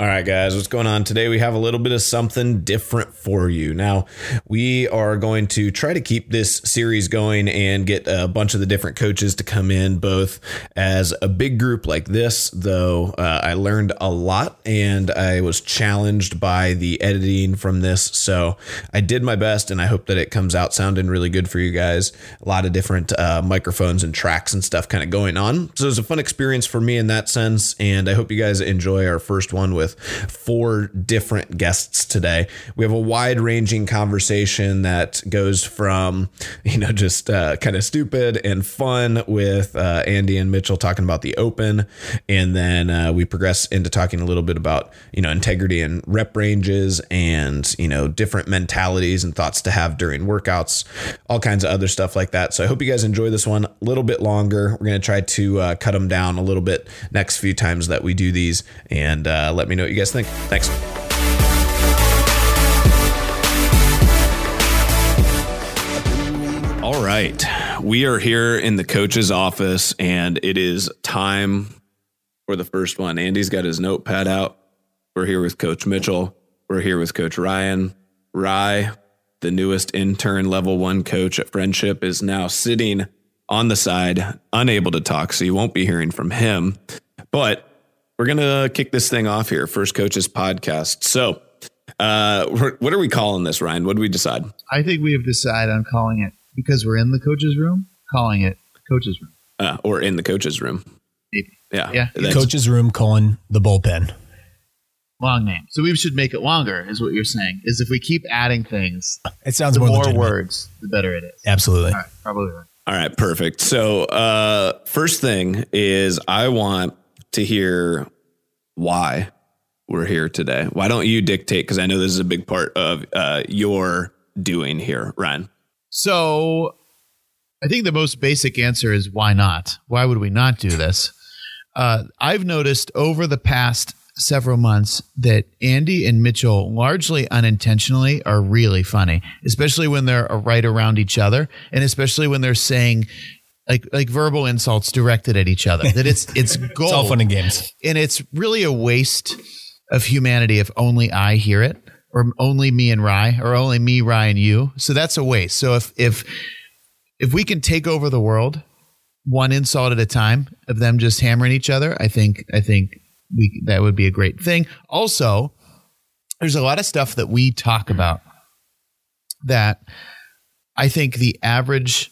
All right, guys, what's going on today? We have a little bit of something different for you. Now, we are going to try to keep this series going and get a bunch of the different coaches to come in, both as a big group like this, though uh, I learned a lot and I was challenged by the editing from this. So I did my best and I hope that it comes out sounding really good for you guys. A lot of different uh, microphones and tracks and stuff kind of going on. So it was a fun experience for me in that sense. And I hope you guys enjoy our first one with four different guests today. We have a wide ranging conversation that goes from, you know, just uh, kind of stupid and fun with uh, Andy and Mitchell talking about the open. And then uh, we progress into talking a little bit about, you know, integrity and rep ranges and, you know, different mentalities and thoughts to have during workouts, all kinds of other stuff like that. So I hope you guys enjoy this one a little bit longer. We're going to try to uh, cut them down a little bit next few times that we do these and uh, let me know what you guys think. Thanks. All right. We are here in the coach's office, and it is time for the first one. Andy's got his notepad out. We're here with Coach Mitchell. We're here with Coach Ryan. Rye, the newest intern level one coach at Friendship, is now sitting on the side, unable to talk. So you won't be hearing from him. But we're going to kick this thing off here. First Coaches Podcast. So, uh, what are we calling this, Ryan? What do we decide? I think we have decided on calling it because we're in the coach's room, calling it coach's room. Uh, or in the coach's room. Maybe. Yeah. Yeah. That's- Coach's room, calling the bullpen. Long name. So we should make it longer, is what you're saying. Is if we keep adding things, It sounds the more, more words, the better it is. Absolutely. All right, probably right. All right, perfect. So, uh, first thing is I want to hear why we're here today. Why don't you dictate? Because I know this is a big part of uh, your doing here, Ryan. So I think the most basic answer is why not? Why would we not do this? Uh, I've noticed over the past several months that Andy and Mitchell, largely unintentionally, are really funny, especially when they're right around each other, and especially when they're saying like like verbal insults directed at each other. That it's it's gold, It's all fun and games. and it's really a waste of humanity if only I hear it, or only me and Rye, or only me, Rye, and you. So that's a waste. So if if if we can take over the world one insult at a time of them just hammering each other, I think I think we that would be a great thing. Also, there's a lot of stuff that we talk about that I think the average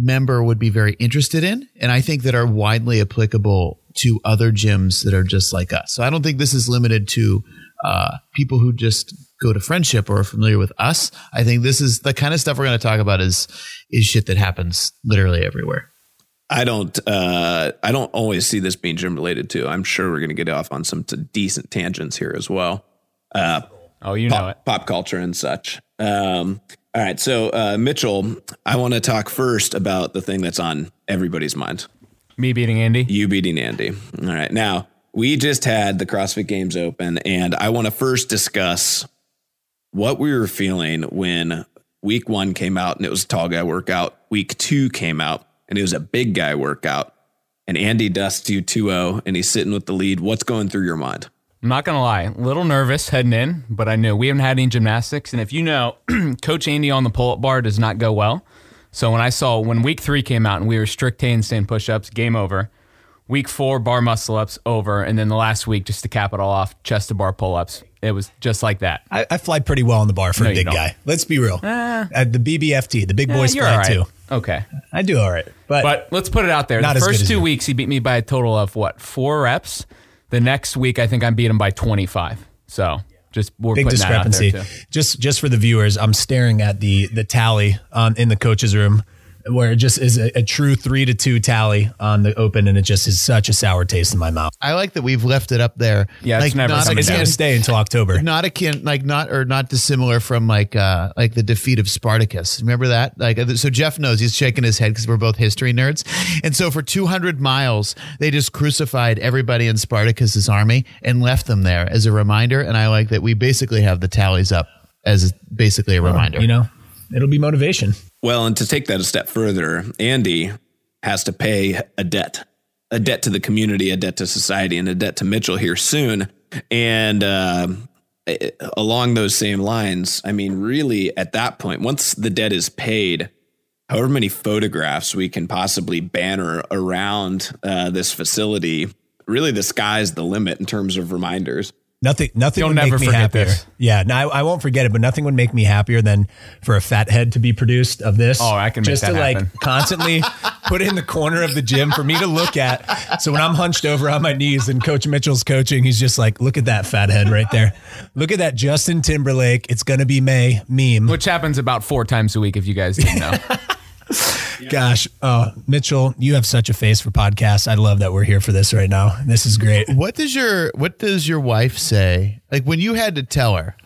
member would be very interested in, and I think that are widely applicable to other gyms that are just like us. So I don't think this is limited to uh, people who just go to friendship or are familiar with us. I think this is the kind of stuff we're going to talk about is is shit that happens literally everywhere. I don't. Uh, I don't always see this being gym related too. I'm sure we're going to get off on some t- decent tangents here as well. Uh, Oh, you know pop, it. pop culture and such. Um, all right, so uh, Mitchell, I want to talk first about the thing that's on everybody's mind. Me beating Andy. You beating Andy. All right. Now, we just had the CrossFit Games open, and I want to first discuss what we were feeling when week one came out and it was a tall guy workout. Week two came out and it was a big guy workout. And Andy dusts you 2 0 and he's sitting with the lead. What's going through your mind? I'm not gonna lie, a little nervous heading in, but I knew we haven't had any gymnastics, and if you know, Coach Andy on the pull-up bar does not go well. So when I saw when week three came out and we were strict handstand push-ups, game over. Week four, bar muscle ups over, and then the last week, just to cap it all off, chest to bar pull-ups. It was just like that. I, I fly pretty well on the bar for No, a big guy. Let's be real. At the BBFT, the big boys Eh, you're fly all right. too. Okay, I do all right. But, but let's put it out there. Not the as good first two weeks, he beat me by a total of what four reps. The next week, I think I beat him by 25. So just we're big putting that out there, discrepancy. too. Just just for the viewers, I'm staring at the the tally um, in the coach's room where it just is a, a true three to two tally on the open, and it just is such a sour taste in my mouth. I like that we've left it up there. Yeah, it's never not coming It's going to stay until October. not akin like not or not dissimilar from like uh like the defeat of Spartacus. Remember that? Like uh, so Jeff knows he's shaking his head because we're both history nerds. And so for 200 miles they just crucified everybody in Spartacus's army and left them there as a reminder and I like that we basically have the tallies up as basically a reminder. You know, it'll be motivation. Well, and to take that a step further, Andy has to pay a debt, a debt to the community, a debt to society, and a debt to Mitchell here soon And uh, along those same lines, I mean, really, at that point, once the debt is paid, however many photographs we can possibly banner around uh, this facility, really, the sky's the limit in terms of reminders. Nothing, nothing You'll would never make me forget happier. this. Yeah, no, I, I won't forget it. But nothing would make me happier than for a fat head to be produced of this. Oh, I can make just that to happen. like constantly put in the corner of the gym for me to look at. So when I'm hunched over on my knees and Coach Mitchell's coaching, he's just like, "Look at that fat head right there. Look at that Justin Timberlake. It's gonna be May meme." Which happens about four times a week, if you guys didn't know. Gosh, oh, Mitchell, you have such a face for podcasts. I love that we're here for this right now. This is great. What does your What does your wife say? Like when you had to tell her,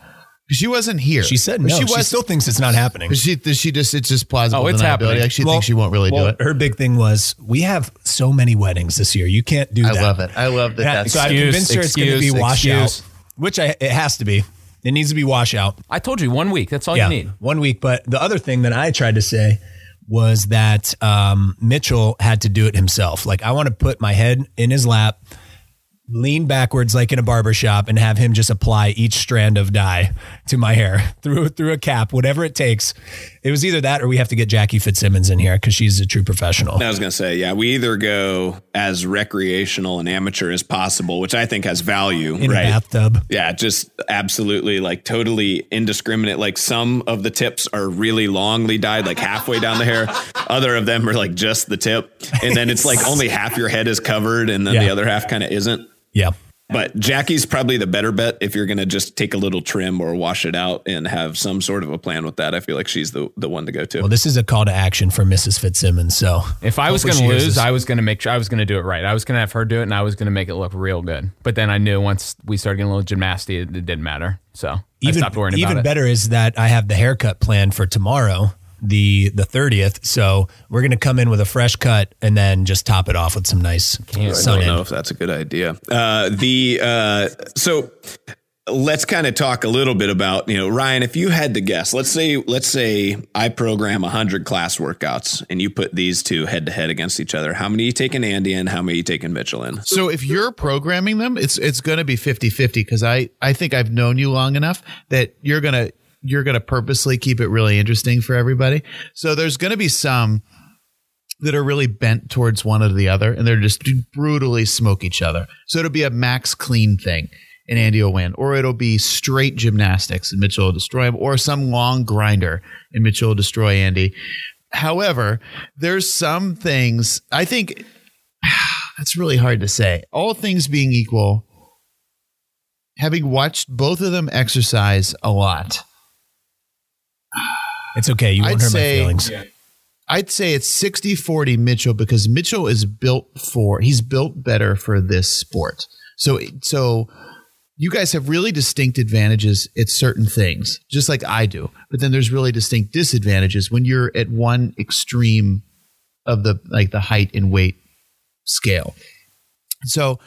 she wasn't here. She said no. She, She still thinks it's not happening. Does she, does she just? It's just plausible. Oh, it's happening. Like she Well- thinks she won't really well, do it. Her big thing was we have so many weddings this year. You can't do that. I that. love it. I love that. Yeah, that's so I Excuse, convinced her it's going to be washout, which I, it has to be. It needs to be washout. I told you one week. That's all yeah, you need. one week. But the other thing that I tried to say was that um, Mitchell had to do it himself. Like I want to put my head in his lap, lean backwards like in a barber shop, and have him just apply each strand of dye to my hair through through a cap, whatever it takes. It was either that or we have to get Jackie Fitzsimmons in here because she's a true professional. I was going to say, yeah, we either go as recreational and amateur as possible, which I think has value, in right? a bathtub. Yeah, just absolutely like totally indiscriminate. Like some of the tips are really longly dyed, like halfway down the hair. Other of them are like just the tip. And then it's like only half your head is covered and then Yeah. the other half kind of isn't. Yeah. But Jackie's probably the better bet if you're going to just take a little trim or wash it out and have some sort of a plan with that. I feel like she's the, the one to go to. Well, this is a call to action for Mrs. Fitzsimmons. So If I was going to lose. I was going to make sure I was going to do it right. I was going to have her do it, and I was going to make it look real good. But then I knew once we started getting a little gymnasty, it, it didn't matter. So I even stopped worrying even about it. better is that I have the haircut planned for tomorrow, the the thirtieth. So we're gonna come in with a fresh cut and then just top it off with some nice I sun don't in. know if that's a good idea. Uh, the uh, so let's kind of talk a little bit about you know Ryan. If you had to guess, let's say let's say I program hundred class workouts and you put these two head to head against each other. How many you taking Andy in? How many you taking Mitchell in? So if you're programming them, it's it's going to be 50-50 because I I think I've known you long enough that you're gonna you're gonna purposely keep it really interesting for everybody. So there's going to be some that are really bent towards one or the other, and they're just brutally smoke each other. So it'll be a max clean thing, and Andy will win, or it'll be straight gymnastics, and Mitchell will destroy him, or some long grinder, and Mitchell will destroy Andy. However, there's some things I think that's really hard to say. All things being equal, having watched both of them exercise a lot, It's okay. You won't I'd hurt say- my feelings. I'd say it's 60 40 Mitchell because Mitchell is built for, he's built better for this sport. So, so you guys have really distinct advantages at certain things, just like I do. But then there's really distinct disadvantages when you're at one extreme of the, like the height and weight scale. So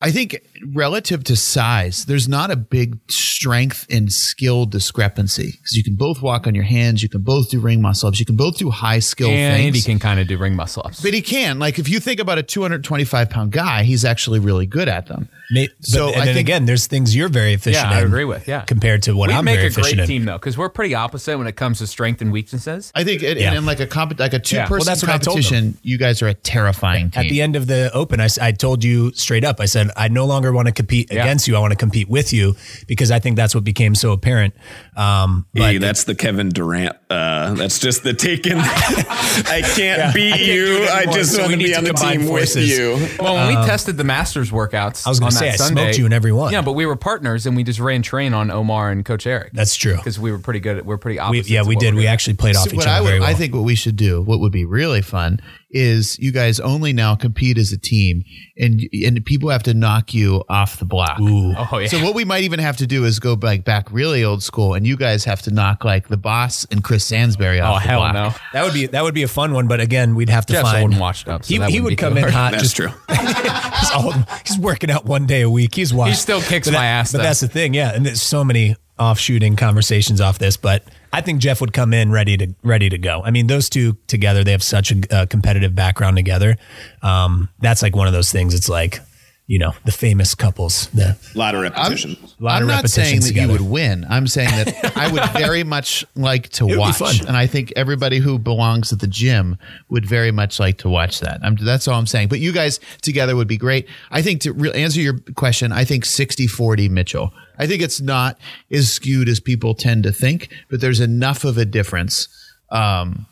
I think relative to size, there's not a big strength and skill discrepancy because you can both walk on your hands, you can both do ring muscle ups, you can both do high skill and things. Andy can kind of do ring muscle ups. but he can. Like if you think about a 225 pound guy, he's actually really good at them. May- but- So and I then think- again, there's things you're very efficient Yeah, I agree with, yeah. compared to what we I'm make very a great efficient in. team though, because we're pretty opposite when it comes to strength and weaknesses. I think, and, Yeah. and in like a comp, like a two Yeah. person Well, that's what I told competition, you guys are a terrifying team. At the end of the open, I, I told you straight up. I said I no longer want to compete Yeah. against you. I want to compete with you because I think that's what became so apparent. Um, but Hey, that's the Kevin Durant. Uh, that's just the taken. I can't beat I can't you. I just so want to need be to on the combine team forces. with you. Well, when we tested the Masters workouts, I was gonna on say, that I Sunday, smoked you in every one. Yeah, but we were partners and we just ran train on Omar and Coach Eric. that's true. because we were pretty good. At, we're pretty We, opposite. yeah, we did. We actually played off each other I would, very well. I think what we should do, what would be really fun, is you guys only now compete as a team, and and people have to knock you off the block. Ooh. Oh yeah. So what we might even have to do is go back back really old school, and you guys have to knock like the boss and Chris Sansbury oh off the hell block. no. That would be that would be a fun one, but again, we'd have to Jeff's find old and washed up, so he he wouldn't would be come too in hot. That's just, true. he's, old, he's working out one day a week. He's washed. He still kicks But that- my ass, But though. that's the thing, yeah. And there's so many off-shooting conversations off this, but I think Jeff would come in ready to ready to go. I mean, those two together, they have such a uh, competitive background together. Um, that's like one of those things. It's like you know, the famous couples. The A lot of repetition. a lot I'm of not saying repetitions that you would win. I'm saying that I would very much like to would be watch, and I think everybody who belongs at the gym would very much like to watch that. I'm, that's all I'm saying. But you guys together would be great. I think to re- answer your question, I think 60-40 Mitchell. I think it's not as skewed as people tend to think, but there's enough of a difference, um,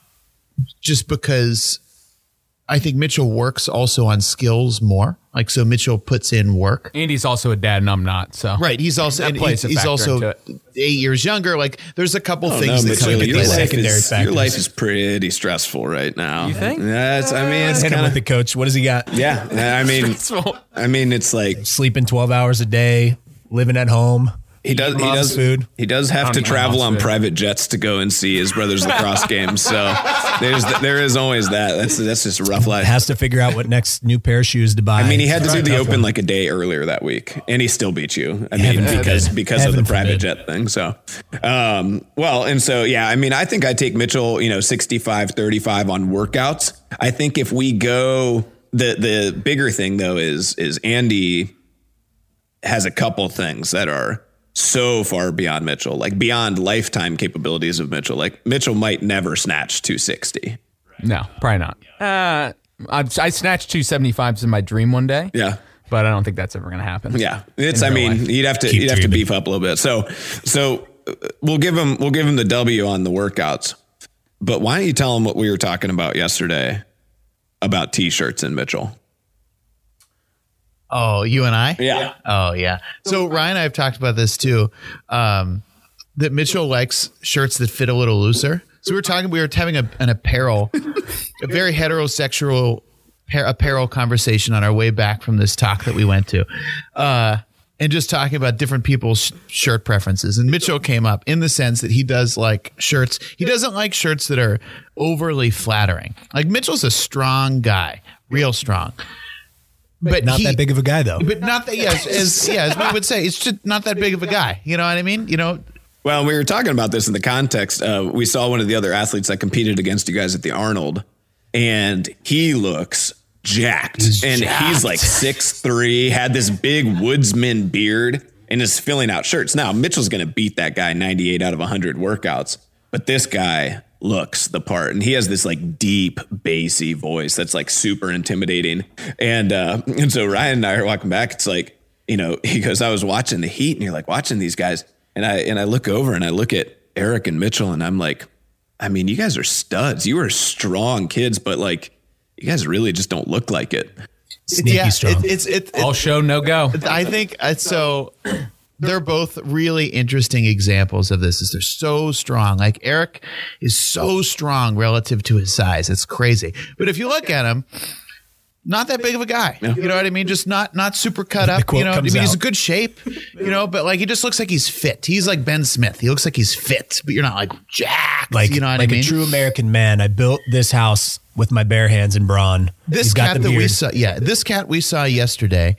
just because I think Mitchell works also on skills more. Like so, Mitchell puts in work. and he's also a dad, and I'm not. So Right. He's also and he's, he's also eight years younger. Like there's a couple Oh, things no, that Mitchell, come into your these play. life, secondary is, your life is pretty stressful right now. You think? Yeah, I mean, it's Hit him kind with of. the coach. What does he got? Yeah, I mean, I mean, it's like Sleeping 12 hours a day, living at home. He does. He does. food. He does have to travel on food. private jets to go and see his brother's lacrosse games. So there's there is always that. That's that's just a rough life. Has to figure out what next new pair of shoes to buy. I mean, he had to do the open one. like a day earlier that week, and he still beat you. I mean, Heaven because forbid. because of the private forbid. jet thing. So, um, well, and so yeah, I mean, I think I take Mitchell, you know, 65, 35 on workouts. I think if we go the the bigger thing though is is Andy has a couple things that are so far beyond Mitchell, like beyond lifetime capabilities of Mitchell. Like Mitchell might never snatch 260. no, probably not. Uh, I, I snatched two 75s in my dream one day. Yeah. but I don't think that's ever going to happen. Yeah, it's. I mean, life. you'd have to Keep you'd have to beef up a little bit. So, so uh, we'll give him we'll give him the W on the workouts. But why don't you tell him what we were talking about yesterday about t-shirts and Mitchell? Oh, you and I? Yeah. Oh, yeah. So Ryan and I have talked about this too. Um, that Mitchell likes shirts that fit a little looser. So we were talking. We were having a, an apparel, a very heterosexual par- apparel conversation on our way back from this talk that we went to, uh, and just talking about different people's shirt preferences. And Mitchell came up in the sense that he does like shirts. He doesn't like shirts that are overly flattering. Like Mitchell's a strong guy, real strong. But Not he- that big of a guy, though. but not that, yes, as, yeah, as we would say, it's just not that big of a guy. You know what I mean? You know, Well, we were talking about this in the context. Uh, we saw one of the other athletes that competed against you guys at the Arnold, and he looks jacked, and he's like six three, had this big woodsman beard, and is filling out shirts. Now Mitchell's going to beat that guy ninety eight out of hundred workouts, but this guy looks the part, and he has this like deep bassy voice that's like super intimidating. And uh, and so Ryan and I are walking back. It's like you know, he goes, I was watching the Heat, and you're like watching these guys, and I and I look over and I look at Eric and Mitchell, and I'm like, I mean, you guys are studs. You are strong kids, but like, you guys really just don't look like it. Sneaky yeah, strong. It, it's it, it, All show, no go. I think uh, so. They're both really interesting examples of this. Is they're so strong. Like Eric is so strong relative to his size. It's crazy. But if you look at him, not that big of a guy. You know what I mean? Just not not super cut up. You know, I mean, he's in good shape. You know, but like he just looks like he's fit. He's like Ben Smith. He looks like he's fit, but you're not like jacked. like you know what like I mean? a true American man. I built this house with my bare hands and brawn. this He's got cat the that we saw yeah this cat we saw yesterday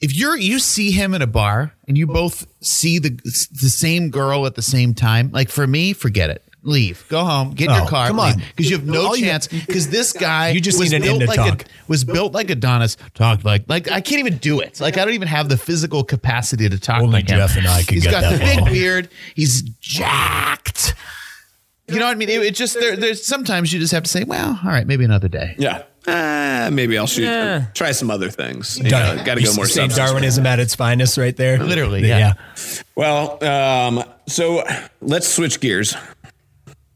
if you're you see him in a bar and you both see the the same girl at the same time like for me forget it leave go home get in your Oh, car come on. because you have no All chance because this guy You just was need an built like talk. A, was built like Adonis talked like like I can't even do it like I don't even have the physical capacity to talk Only like him. Jeff and I can He's got the big beard he's jacked you know what I mean? It, it just there, there's sometimes you just have to say, well, all right, maybe another day. Yeah. Uh, maybe I'll shoot. Yeah. Try some other things. You Dar- know, Got to you go more say substance. Darwinism at its finest, right there. Literally, yeah. Well, um, so let's switch gears.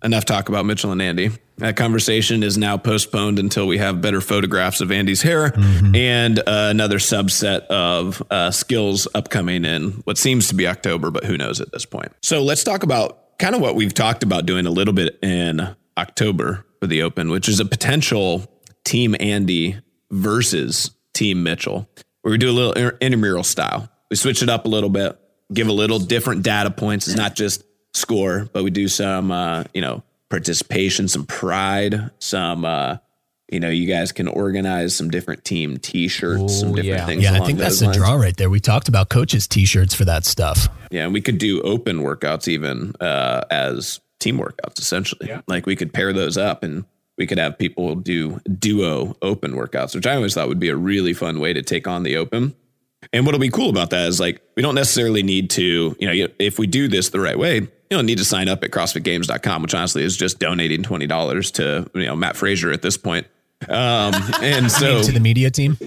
Enough talk about Mitchell and Andy. That conversation is now postponed until we have better photographs of Andy's hair and uh, another subset of uh, skills upcoming in what seems to be October, but who knows at this point. So let's talk about kind of what we've talked about doing a little bit in October for the Open, which is a potential Team Andy versus Team Mitchell, where we do a little inter- intramural style. We switch it up a little bit, give a little different data points. It's not just score, but we do some, uh, you know, participation, some pride, some, uh, you know, you guys can organize some different team T-shirts, some different yeah. things. Yeah, I along think that's those the draw right there. We talked about coaches' t-shirts for that stuff. Yeah, and we could do open workouts even uh, as team workouts, essentially. Yeah. Like we could pair those up and we could have people do duo open workouts, which I always thought would be a really fun way to take on the open. And what'll be cool about that is like we don't necessarily need to, you know, if we do this the right way, you don't need to sign up at CrossFitGames.com, which honestly is just donating twenty dollars to you know Mat Fraser at this point. Um, and so to the media team.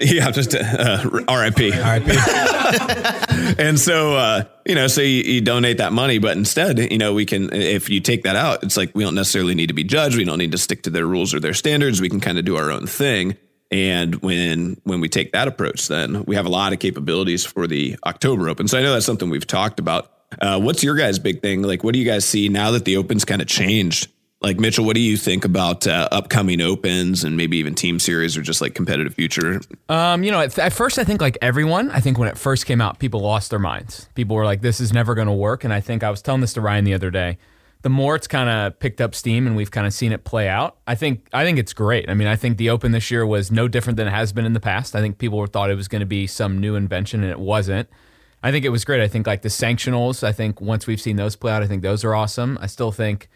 Yeah, just uh, RIP. RIP. and so, uh, you know, so you, you, donate that money, but instead, you know, we can, if you take that out, it's like we don't necessarily need to be judged. We don't need to stick to their rules or their standards. We can kind of do our own thing. And when when we take that approach, then we have a lot of capabilities for the October Open. So I know that's something we've talked about. Uh, what's your guys' big thing? Like, what do you guys see now that the Open's kind of changed? Like Mitchell, what do you think about uh, upcoming opens and maybe even team series or just like competitive future? Um, you know, at, at, first I think like everyone, I think when it first came out, people lost their minds. People were like, "This is never going to work." And I think I was telling this to Ryan the other day the more it's kind of picked up steam and we've kind of seen it play out, I think I think it's great. I mean, I think the Open this year was no different than it has been in the past. I think people thought it was going to be some new invention and it wasn't. I think it was great. I think like the sanctionals, I think once we've seen those play out, I think those are awesome. I still think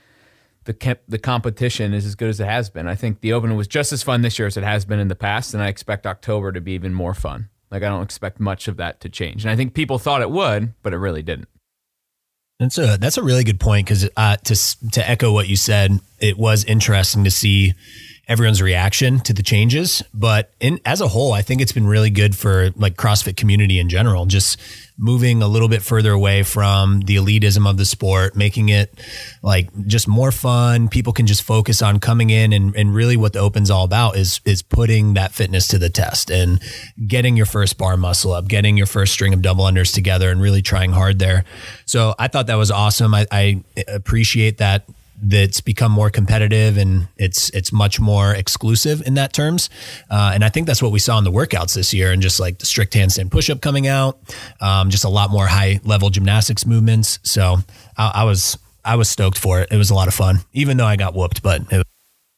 the the competition is as good as it has been. I think the Open was just as fun this year as it has been in the past, and I expect October to be even more fun. Like I don't expect much of that to change, and I think people thought it would, but it really didn't. That's a that's a really good point because uh, to to echo what you said, it was interesting to see everyone's reaction to the changes. But in as a whole, I think it's been really good for like CrossFit community in general. Just moving a little bit further away from the elitism of the sport, making it like just more fun. People can just focus on coming in and, and really what the open's all about is is putting that fitness to the test and getting your first bar muscle up, getting your first string of double unders together and really trying hard there. So I thought that was awesome. I, I appreciate that that's become more competitive and it's it's much more exclusive in that terms. Uh, and I think that's what we saw in the workouts this year, and just like the strict handstand pushup coming out, um, just a lot more high level gymnastics movements. So I, I, was I was stoked for it. It was a lot of fun, even though I got whooped. But it,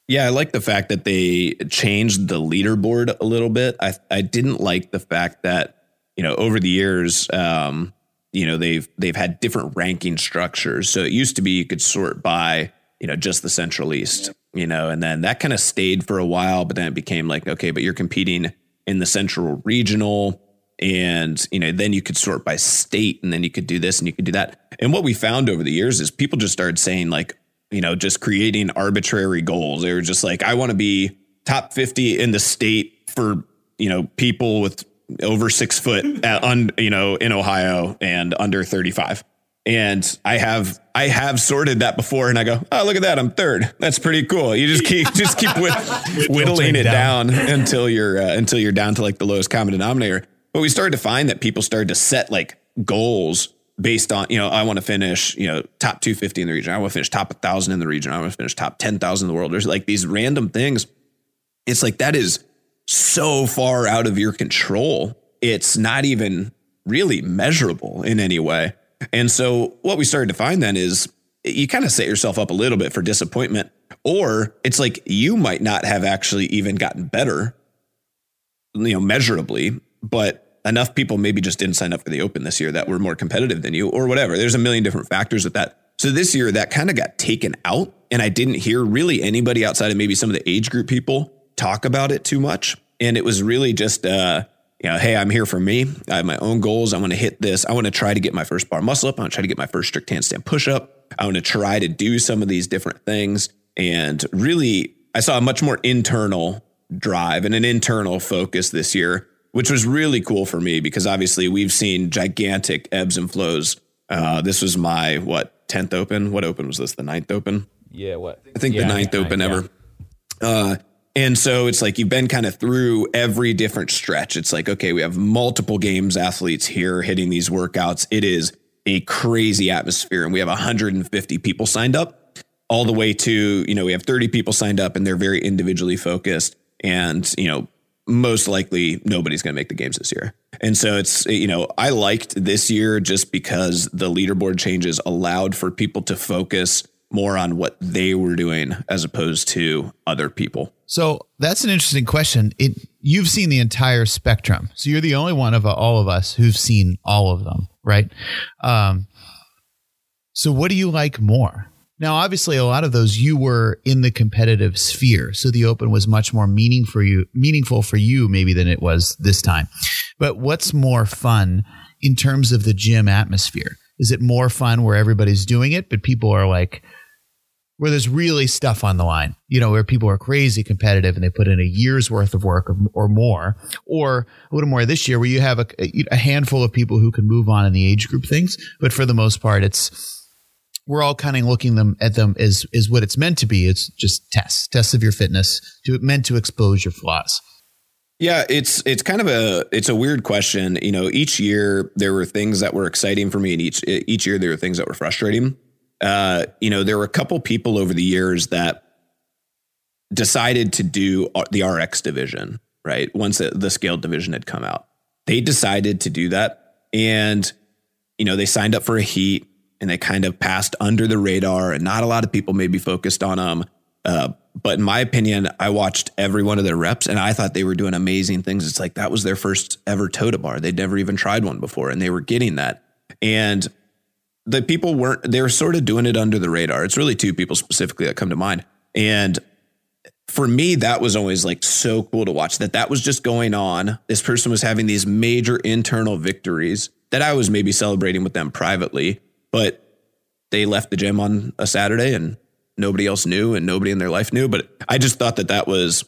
yeah, I like the fact that they changed the leaderboard a little bit. I I didn't like the fact that you know over the years. Um, you know they've they've had different ranking structures. So it used to be you could sort by you know just the Central East, you know, and then that kind of stayed for a while, but then it became like okay, but you're competing in the Central Regional, and you know then you could sort by state, and then you could do this and you could do that. And what we found over the years is people just started saying like you know just creating arbitrary goals. They were just like I want to be top 50 in the state for you know people with over six foot, un, you know, in Ohio and under 35. And I have I have sorted that before, and I go, oh look at that, I'm third. That's pretty cool. You just keep just keep whittling it down, down until you're uh, until you're down to like the lowest common denominator. But we started to find that people started to set like goals based on you know I want to finish you know top 250 in the region. I want to finish top 1000 in the region. I want to finish top 10,000 in the world. There's like these random things. It's like that is so far out of your control. It's not even really measurable in any way. And so what we started to find then is you kind of set yourself up a little bit for disappointment, or it's like you might not have actually even gotten better, you know, measurably, but enough people maybe just didn't sign up for the open this year that were more competitive than you or whatever. There's a million different factors with that. So this year that kind of got taken out and I didn't hear really anybody outside of maybe some of the age group people talk about it too much. And it was really just, uh, you know, hey, I'm here for me. I have my own goals. I want to hit this. I want to try to get my first bar muscle up. I want to try to get my first strict handstand push up. I want to try to do some of these different things. And really, I saw a much more internal drive and an internal focus this year, which was really cool for me because obviously we've seen gigantic ebbs and flows. Uh, this was my, what, 10th open? What open was this? The ninth open? Yeah, what? I think yeah, the ninth open yeah. ever. Uh, and so it's like you've been kind of through every different stretch. It's like, okay, we have multiple games athletes here hitting these workouts. It is a crazy atmosphere. And we have 150 people signed up, all the way to, you know, we have 30 people signed up and they're very individually focused. And, you know, most likely nobody's going to make the games this year. And so it's, you know, I liked this year just because the leaderboard changes allowed for people to focus more on what they were doing as opposed to other people. So that's an interesting question. It you've seen the entire spectrum, so you're the only one of all of us who've seen all of them, right? Um, so what do you like more? Now, obviously, a lot of those you were in the competitive sphere, so the Open was much more meaning for you, meaningful for you, maybe than it was this time. But what's more fun in terms of the gym atmosphere? Is it more fun where everybody's doing it, but people are like, where there's really stuff on the line, you know, where people are crazy competitive and they put in a year's worth of work or, or more, or a little more this year where you have a, a handful of people who can move on in the age group things, but for the most part, it's we're all kind of looking them at them as is what it's meant to be. It's just tests, tests of your fitness, to meant to expose your flaws. Yeah, it's it's kind of a it's a weird question. You know, each year there were things that were exciting for me, and each each year there were things that were frustrating. Uh, you know, there were a couple people over the years that decided to do the RX division. Right once the, the scaled division had come out, they decided to do that, and you know they signed up for a heat and they kind of passed under the radar, and not a lot of people maybe focused on them. Uh, but in my opinion, I watched every one of their reps and I thought they were doing amazing things. It's like that was their first ever to bar. They'd never even tried one before and they were getting that. And the people weren't, they were sort of doing it under the radar. It's really two people specifically that come to mind. And for me, that was always like so cool to watch that that was just going on. This person was having these major internal victories that I was maybe celebrating with them privately, but they left the gym on a Saturday and nobody else knew and nobody in their life knew. But I just thought that that was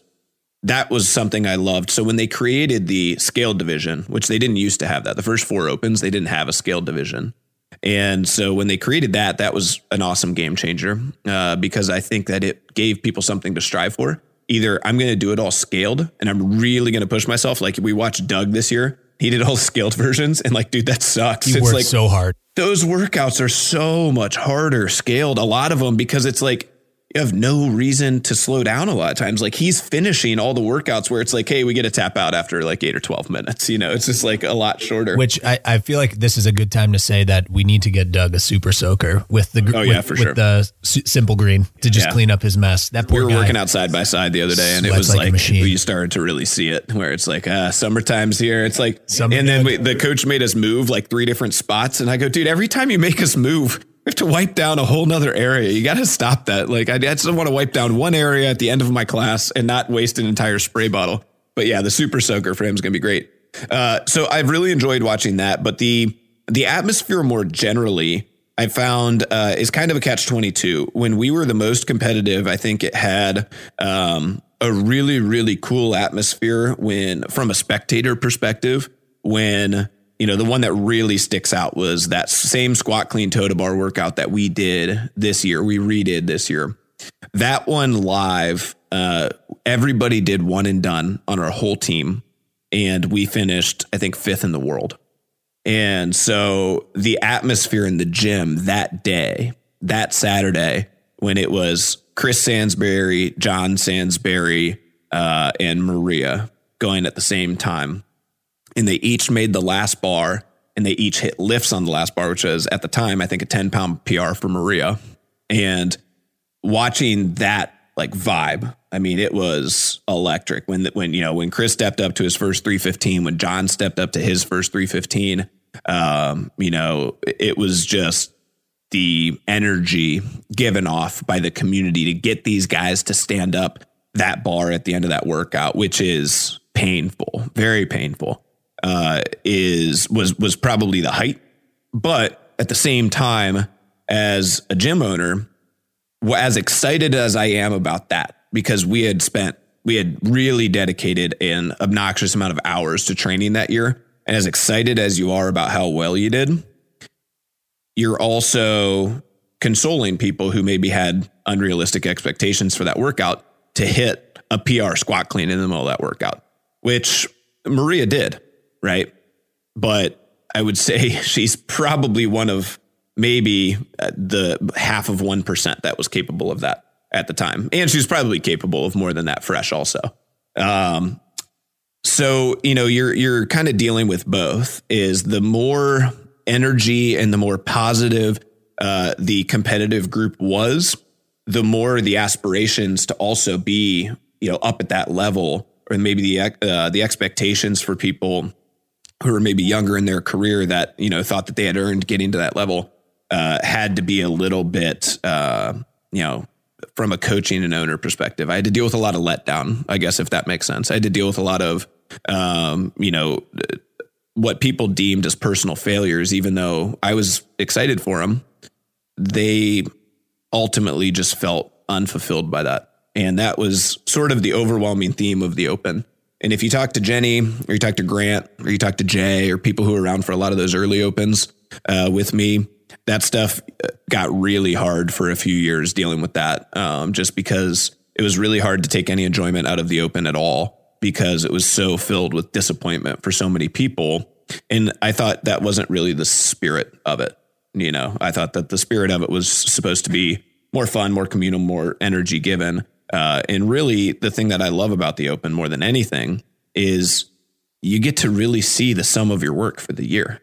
that was something I loved. So when they created the scaled division, which they didn't used to have that, the first four opens they didn't have a scaled division. And so when they created that, that was an awesome game changer uh, because I think that it gave people something to strive for. Either I'm going to do it all scaled and I'm really going to push myself. Like we watched Doug this year, he did all scaled versions, and like, dude, that sucks. He it's worked like so hard those workouts are so much harder scaled, a lot of them, because it's like have no reason to slow down a lot of times. Like he's finishing all the workouts where it's like, hey, we get a tap out after like eight or 12 minutes. You know, it's just like a lot shorter. Which I, I feel like this is a good time to say that we need to get Doug a super soaker with the, oh, with, yeah, for with sure. the simple green to just Yeah. clean up his mess. That poor we were guy. working out side by side the other day, and it was like like, you started to really see it, where it's like, uh, summertime's here. It's like, Some- and then we, the coach made us move like three different spots, and I go, dude, every time you make us move, we have to wipe down a whole nother area. You got to stop that. Like, I, just want to wipe down one area at the end of my class and not waste an entire spray bottle. But yeah, the super soaker for him is going to be great. Uh, so I've really enjoyed watching that, but the the atmosphere more generally, I found uh, is kind of a catch twenty two. When we were the most competitive, I think it had um, a really really cool atmosphere. When from a spectator perspective, when you know the one that really sticks out was that same squat clean toe to bar workout that we did this year. We redid this year. That one live, uh, everybody did one and done on our whole team, and we finished I think fifth in the world. And so the atmosphere in the gym that day, that Saturday, when it was Chris Sansbury, John Sansbury, uh, and Maria going at the same time, and they each made the last bar and they each hit lifts on the last bar, which was at the time, I think, a 10 pound PR for Maria. And watching that like vibe, I mean, it was electric when, when, you know, when Chris stepped up to his first 315, when John stepped up to his first 315, um, you know, it was just the energy given off by the community to get these guys to stand up that bar at the end of that workout, which is painful, very painful, uh, is was was probably the height. But at the same time, as a gym owner, as excited as I am about that, because we had spent we had really dedicated an obnoxious amount of hours to training that year. And as excited as you are about how well you did, you're also consoling people who maybe had unrealistic expectations for that workout to hit a PR squat clean in the middle of that workout, which Maria did, right? But I would say she's probably one of maybe uh, the half of 1% that was capable of that at the time. And she's probably capable of more than that fresh also. Um, so, you know, you're you're kind of dealing with both is the more energy and the more positive uh, the competitive group was, the more the aspirations to also be, you know, up at that level or maybe the uh, the expectations for people who are maybe younger in their career that, you know, thought that they had earned getting to that level uh, had to be a little bit, uh, you know, from a coaching and owner perspective. I had to deal with a lot of letdown, I guess, if that makes sense. I had to deal with a lot of, um, you know, what people deemed as personal failures, even though I was excited for them. They ultimately just felt unfulfilled by that. And that was sort of the overwhelming theme of the open. And if you talk to Jenny or you talk to Grant or you talk to Jay or people who were around for a lot of those early opens uh, with me, that stuff got really hard for a few years dealing with that, um, just because it was really hard to take any enjoyment out of the open at all because it was so filled with disappointment for so many people. And I thought that wasn't really the spirit of it. You know, I thought that the spirit of it was supposed to be more fun, more communal, more energy given. Uh, and really, the thing that I love about the open more than anything is you get to really see the sum of your work for the year.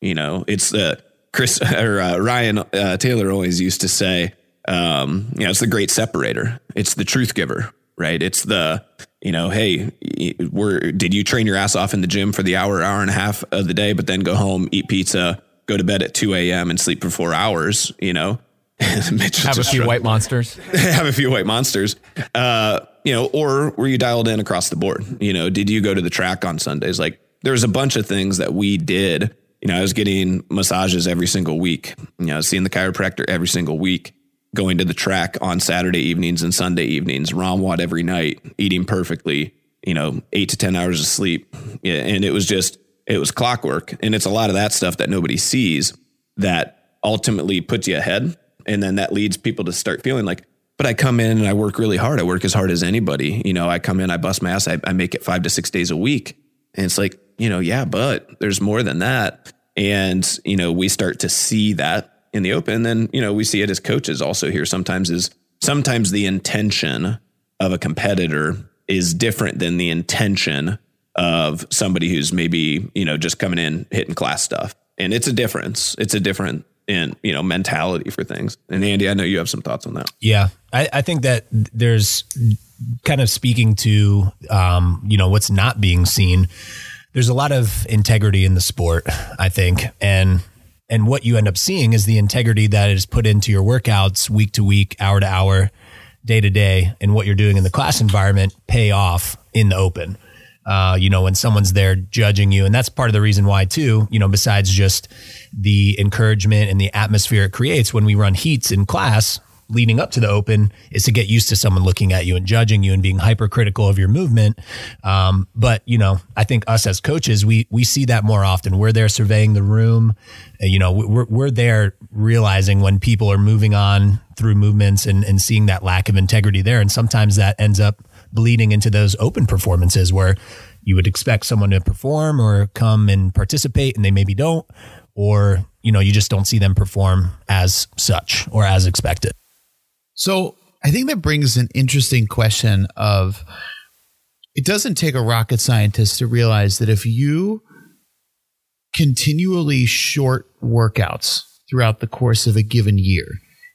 You know, it's the Chris or uh, Ryan uh, Taylor always used to say, um, you know, it's the great separator. It's the truth giver, right? It's the, you know, hey, were did you train your ass off in the gym for the hour, hour and a half of the day, but then go home, eat pizza, go to bed at 2 a.m. and sleep for four hours, you know? have a few white monsters. have a few white monsters. Uh, you know, or were you dialed in across the board? You know, did you go to the track on Sundays? Like there was a bunch of things that we did you know, I was getting massages every single week, you know, seeing the chiropractor every single week, going to the track on Saturday evenings and Sunday evenings, ROMWOD every night, eating perfectly, you know, eight to 10 hours of sleep. Yeah, and it was just, it was clockwork. And it's a lot of that stuff that nobody sees that ultimately puts you ahead. And then that leads people to start feeling like, but I come in and I work really hard. I work as hard as anybody. You know, I come in, I bust my ass, I, I make it five to six days a week. And it's like, you know, yeah, but there's more than that. And, you know, we start to see that in the open. Then, you know, we see it as coaches also here sometimes is sometimes the intention of a competitor is different than the intention of somebody who's maybe, you know, just coming in hitting class stuff. And it's a difference. It's a different in, you know, mentality for things. And Andy, I know you have some thoughts on that. Yeah. I, I think that there's kind of speaking to um, you know, what's not being seen there's a lot of integrity in the sport, I think, and and what you end up seeing is the integrity that is put into your workouts week to week, hour to hour, day to day, and what you're doing in the class environment pay off in the open. Uh, you know, when someone's there judging you, and that's part of the reason why too. You know, besides just the encouragement and the atmosphere it creates when we run heats in class, leading up to the open is to get used to someone looking at you and judging you and being hypercritical of your movement. Um, but you know, I think us as coaches, we we see that more often. We're there surveying the room. Uh, you know, we're we're there realizing when people are moving on through movements and and seeing that lack of integrity there. And sometimes that ends up bleeding into those open performances where you would expect someone to perform or come and participate and they maybe don't or you know you just don't see them perform as such or as expected. So I think that brings an interesting question of it doesn't take a rocket scientist to realize that if you continually short workouts throughout the course of a given year,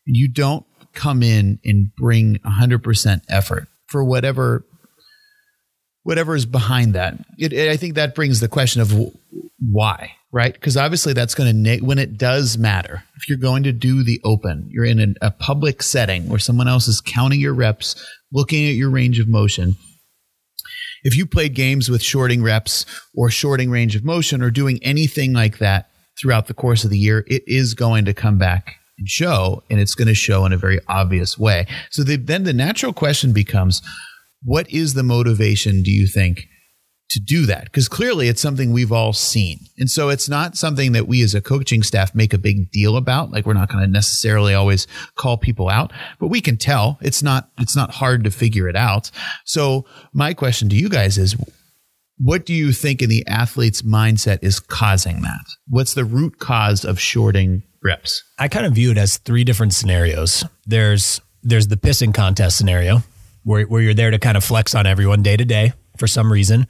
and you don't come in and bring 100% effort for whatever whatever is behind that. It, it, I think that brings the question of why right? Because obviously that's going to, na- when it does matter, if you're going to do the open, you're in an, a public setting where someone else is counting your reps, looking at your range of motion. If you played games with shorting reps or shorting range of motion or doing anything like that throughout the course of the year, it is going to come back show, and it's going to show in a very obvious way. So the, then the natural question becomes, what is the motivation, do you think, to do that because clearly it's something we've all seen. And so it's not something that we as a coaching staff make a big deal about. Like we're not going to necessarily always call people out, but we can tell it's not, it's not hard to figure it out. So my question to you guys is, what do you think in the athlete's mindset is causing that? What's the root cause of shorting reps? I kind of view it as three different scenarios. There's, there's the pissing contest scenario where, where you're there to kind of flex on everyone day to day for some reason.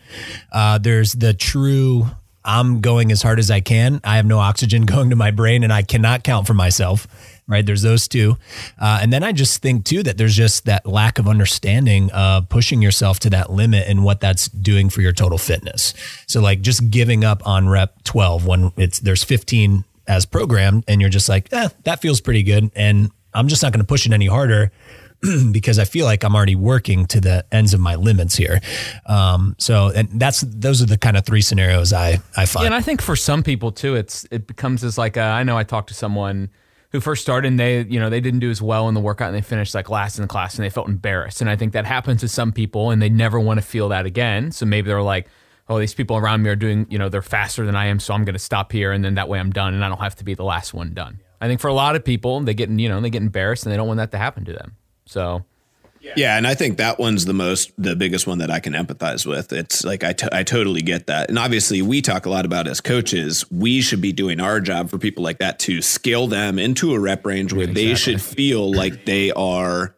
Uh, there's the true I'm going as hard as I can. I have no oxygen going to my brain and I cannot count for myself. Right. There's those two. Uh, and then I just think too that there's just that lack of understanding of pushing yourself to that limit and what that's doing for your total fitness. So like just giving up on rep 12 when it's there's 15 as programmed, and you're just like, eh, that feels pretty good, and I'm just not going to push it any harder because I feel like I'm already working to the ends of my limits here. Um, so, and that's those are the kind of three scenarios I I find. Yeah, and I think for some people too, it's it becomes as like a, I know I talked to someone who first started and they you know they didn't do as well in the workout and they finished like last in the class and they felt embarrassed and I think that happens to some people and they never want to feel that again. So maybe they're like. Oh, these people around me are doing, you know, they're faster than I am, so I'm going to stop here, and then that way I'm done, and I don't have to be the last one done. I think for a lot of people, they get, you know, they get embarrassed, and they don't want that to happen to them. So Yeah, and I think that one's the most, the biggest one that I can empathize with. It's like I, t- I totally get that, and obviously we talk a lot about as coaches, we should be doing our job for people like that to scale them into a rep range where they should feel like they are,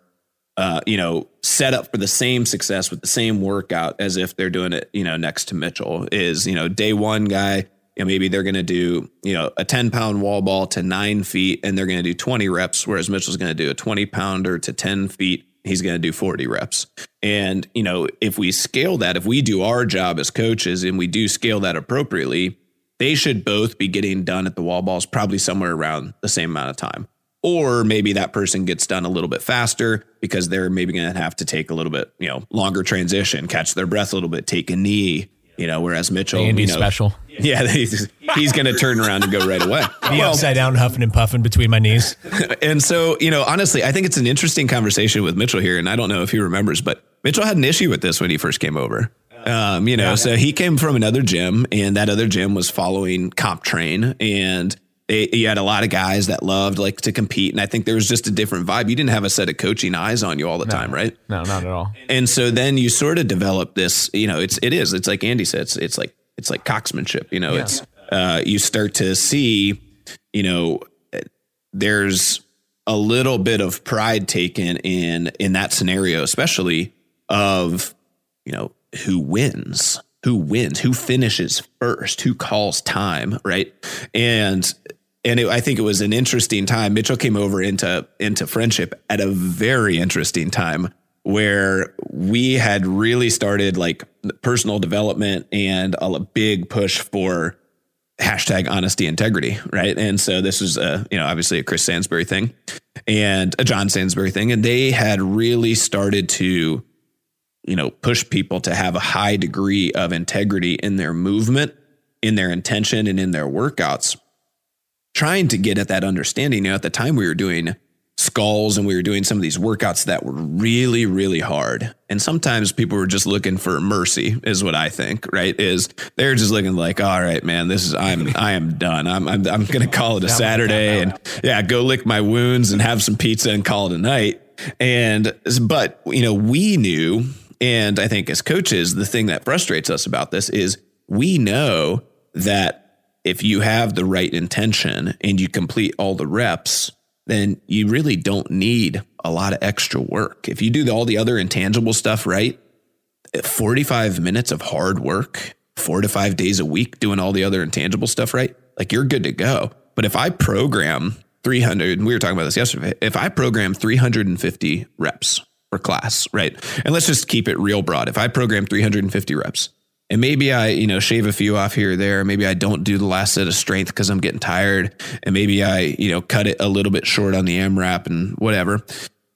uh, you know, set up for the same success with the same workout as if they're doing it, you know, next to Mitchell. Is you know day one guy. You know, maybe they're going to do, you know, a 10 pound wall ball to nine feet and they're going to do 20 reps, whereas Mitchell's going to do a 20 pounder to 10 feet he's going to do 40 reps. And, you know, if we scale that, if we do our job as coaches and we do scale that appropriately, they should both be getting done at the wall balls probably somewhere around the same amount of time. Or maybe that person gets done a little bit faster because they're maybe going to have to take a little bit, you know, longer transition, catch their breath a little bit, take a knee, you know, whereas Mitchell, Andy's you know, special. Yeah, he's, he's going to turn around and go right away. Be upside down, huffing and puffing between my knees. And so, you know, honestly, I think it's an interesting conversation with Mitchell here. And I don't know if he remembers, but Mitchell had an issue with this when he first came over. Um, you know, so he came from another gym and that other gym was following CompTrain and they, you had a lot of guys that loved like to compete. And I think there was just a different vibe. You didn't have a set of coaching eyes on you all the time, right? no, not at all. And so then you sort of develop this, you know, it's, it is, it's like Andy said, it's, it's like, it's like coxmanship, you know, it's, uh, you start to see, you know, there's a little bit of pride taken in in that scenario especially of you know who wins who wins who finishes first who calls time right and and it, I think it was an interesting time. Mitchell came over into into friendship at a very interesting time where we had really started like personal development and a big push for hashtag honesty integrity right? And so this was a you know obviously a chris sansbury thing and a john sansbury thing. And they had really started to you know push people to have a high degree of integrity in their movement in their intention and in their workouts trying to get at that understanding. You know at the time we were doing skulls and we were doing some of these workouts that were really really hard. And sometimes people were just looking for mercy is what i think right? Is they're just looking like all right man this is i'm i am done. I'm i'm, I'm gonna call it a saturday and yeah go lick my wounds and have some pizza and call it a night. And but you know we knew and i think as coaches the thing that frustrates us about this is we know that if you have the right intention and you complete all the reps then you really don't need a lot of extra work. If you do all the other intangible stuff right, 45 minutes of hard work, four to five days a week doing all the other intangible stuff right, like you're good to go. But if I program 300, and we were talking about this yesterday, if I program 350 reps per class, right? And let's just keep it real broad. If I program 350 reps, and maybe I, you know, shave a few off here or there. Maybe I don't do the last set of strength because I'm getting tired. And maybe I, you know, cut it a little bit short on the AMRAP and whatever.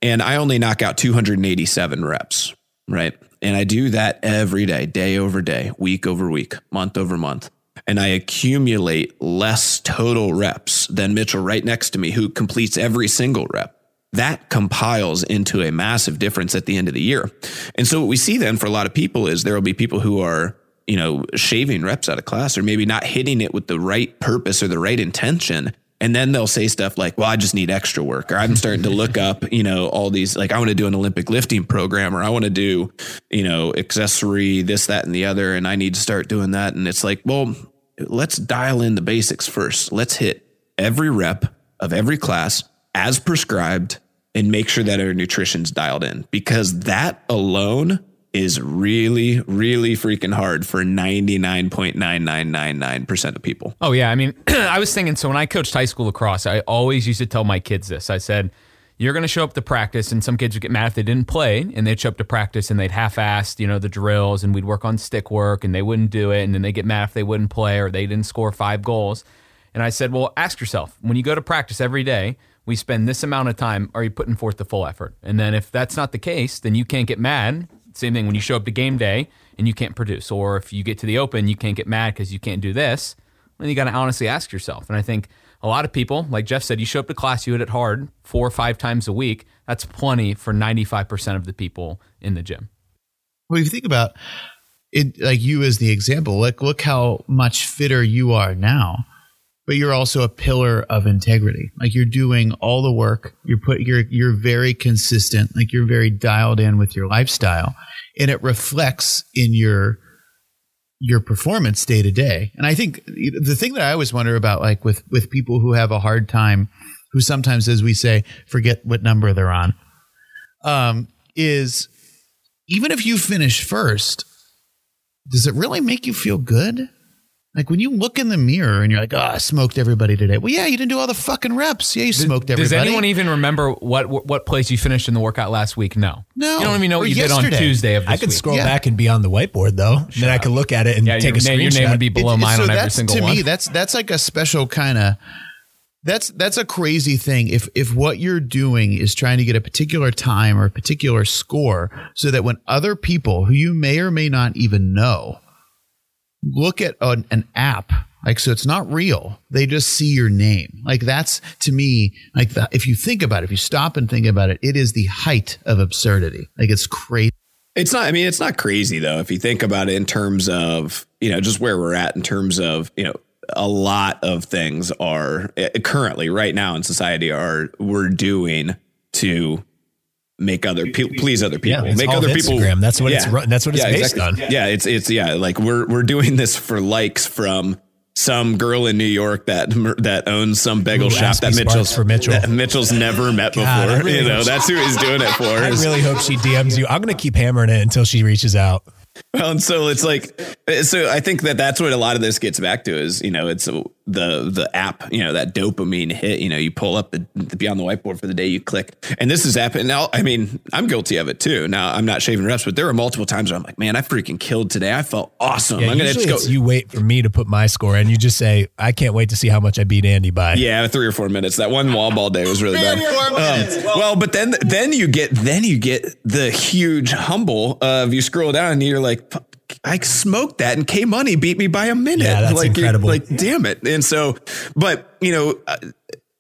And I only knock out 287 reps, right? And I do that every day, day over day, week over week, month over month. And I accumulate less total reps than Mitchell right next to me, who completes every single rep that compiles into a massive difference at the end of the year. And so what we see then for a lot of people is there will be people who are you know, shaving reps out of class or maybe not hitting it with the right purpose or the right intention. And then they'll say stuff like, well, I just need extra work. Or I'm starting to look up, you know, all these, like, I want to do an Olympic lifting program or I want to do, you know, accessory, this, that, and the other. And I need to start doing that. And it's like, well, let's dial in the basics first. Let's hit every rep of every class as prescribed and make sure that our nutrition's dialed in because that alone is really, really freaking hard for 99.9999% of people. Oh yeah, I mean, I was thinking. So when I coached high school lacrosse, I always used to tell my kids this. I said, "You're going to show up to practice, and some kids would get mad if they didn't play, and they'd show up to practice and they'd half-assed, you know, the drills, and we'd work on stick work, and they wouldn't do it, and then they get mad if they wouldn't play or they didn't score five goals." And I said, well, ask yourself when you go to practice every day, we spend this amount of time. Are you putting forth the full effort? And then if that's not the case, then you can't get mad. Same thing when you show up to game day and you can't produce, or if you get to the open, you can't get mad because you can't do this. Then you got to honestly ask yourself. And I think a lot of people, like Jeff said, you show up to class, you hit it hard four or five times a week. That's plenty for 95% of the people in the gym. Well, if you think about it, like you as the example, like look how much fitter you are now, but you're also a pillar of integrity. Like you're doing all the work. You're put. You're you're very consistent. Like you're very dialed in with your lifestyle, and it reflects in your your performance day to day. And I think the thing that I always wonder about, like with with people who have a hard time, who sometimes, as we say, forget what number they're on, um, is even if you finish first, does it really make you feel good? Like when you look in the mirror and you're like, "Oh, I smoked everybody today." Well, yeah, you didn't do all the fucking reps. Yeah, you smoked everybody. Does anyone even remember what what place you finished in the workout last week? No, No. You don't even know what you did on Tuesday of this I could week. scroll Yeah. back and be on the whiteboard though. And then I could look at it and Yeah, take your, a name, your name would be below It- mine so on every that's single to one. me that's that's like a special kind of that's that's a crazy thing if if what you're doing is trying to get a particular time or a particular score so that when other people who you may or may not even know look at an, an app like so it's not real they just see your name like that's to me like the, if you think about it if you stop and think about it it is the height of absurdity like it's crazy It's not. I mean, it's not crazy though. If you think about it in terms of you know just where we're at in terms of you know a lot of things are eh, currently right now in society are we're doing to make other people please other Yeah, people it's make all other of people Instagram. That's what it's run- that's what it's based on. yeah it's it's yeah like we're we're doing this for likes from some girl in New York that that owns some bagel Ooh, shop that Mitchell's for Mitchell. that Mitchell's never met God, before. really you know, that's who he's doing it for. I is- really hope she DMs you. I'm going to keep hammering it until she reaches out. Well, and so it's like, so I think that that's what a lot of this gets back to is, you know, it's the the app, you know, that dopamine hit. You know, you pull up the, the be the whiteboard for the day, you click, and this is happening now. I mean, I'm guilty of it too. Now I'm not shaving reps, but there were multiple times where I'm like, man, I freaking killed today. I felt awesome. Yeah, I'm gonna just it's go. you wait for me to put my score and you just say, I can't wait to see how much I beat Andy by. Yeah, three or four minutes. That one wall ball day was really bad. Um, well, but then then you get then you get the huge humble of you scroll down and you're like, "Fuck, I smoked that and K Money beat me by a minute. Yeah, that's like, incredible. Like, damn it. And so, but you know, uh,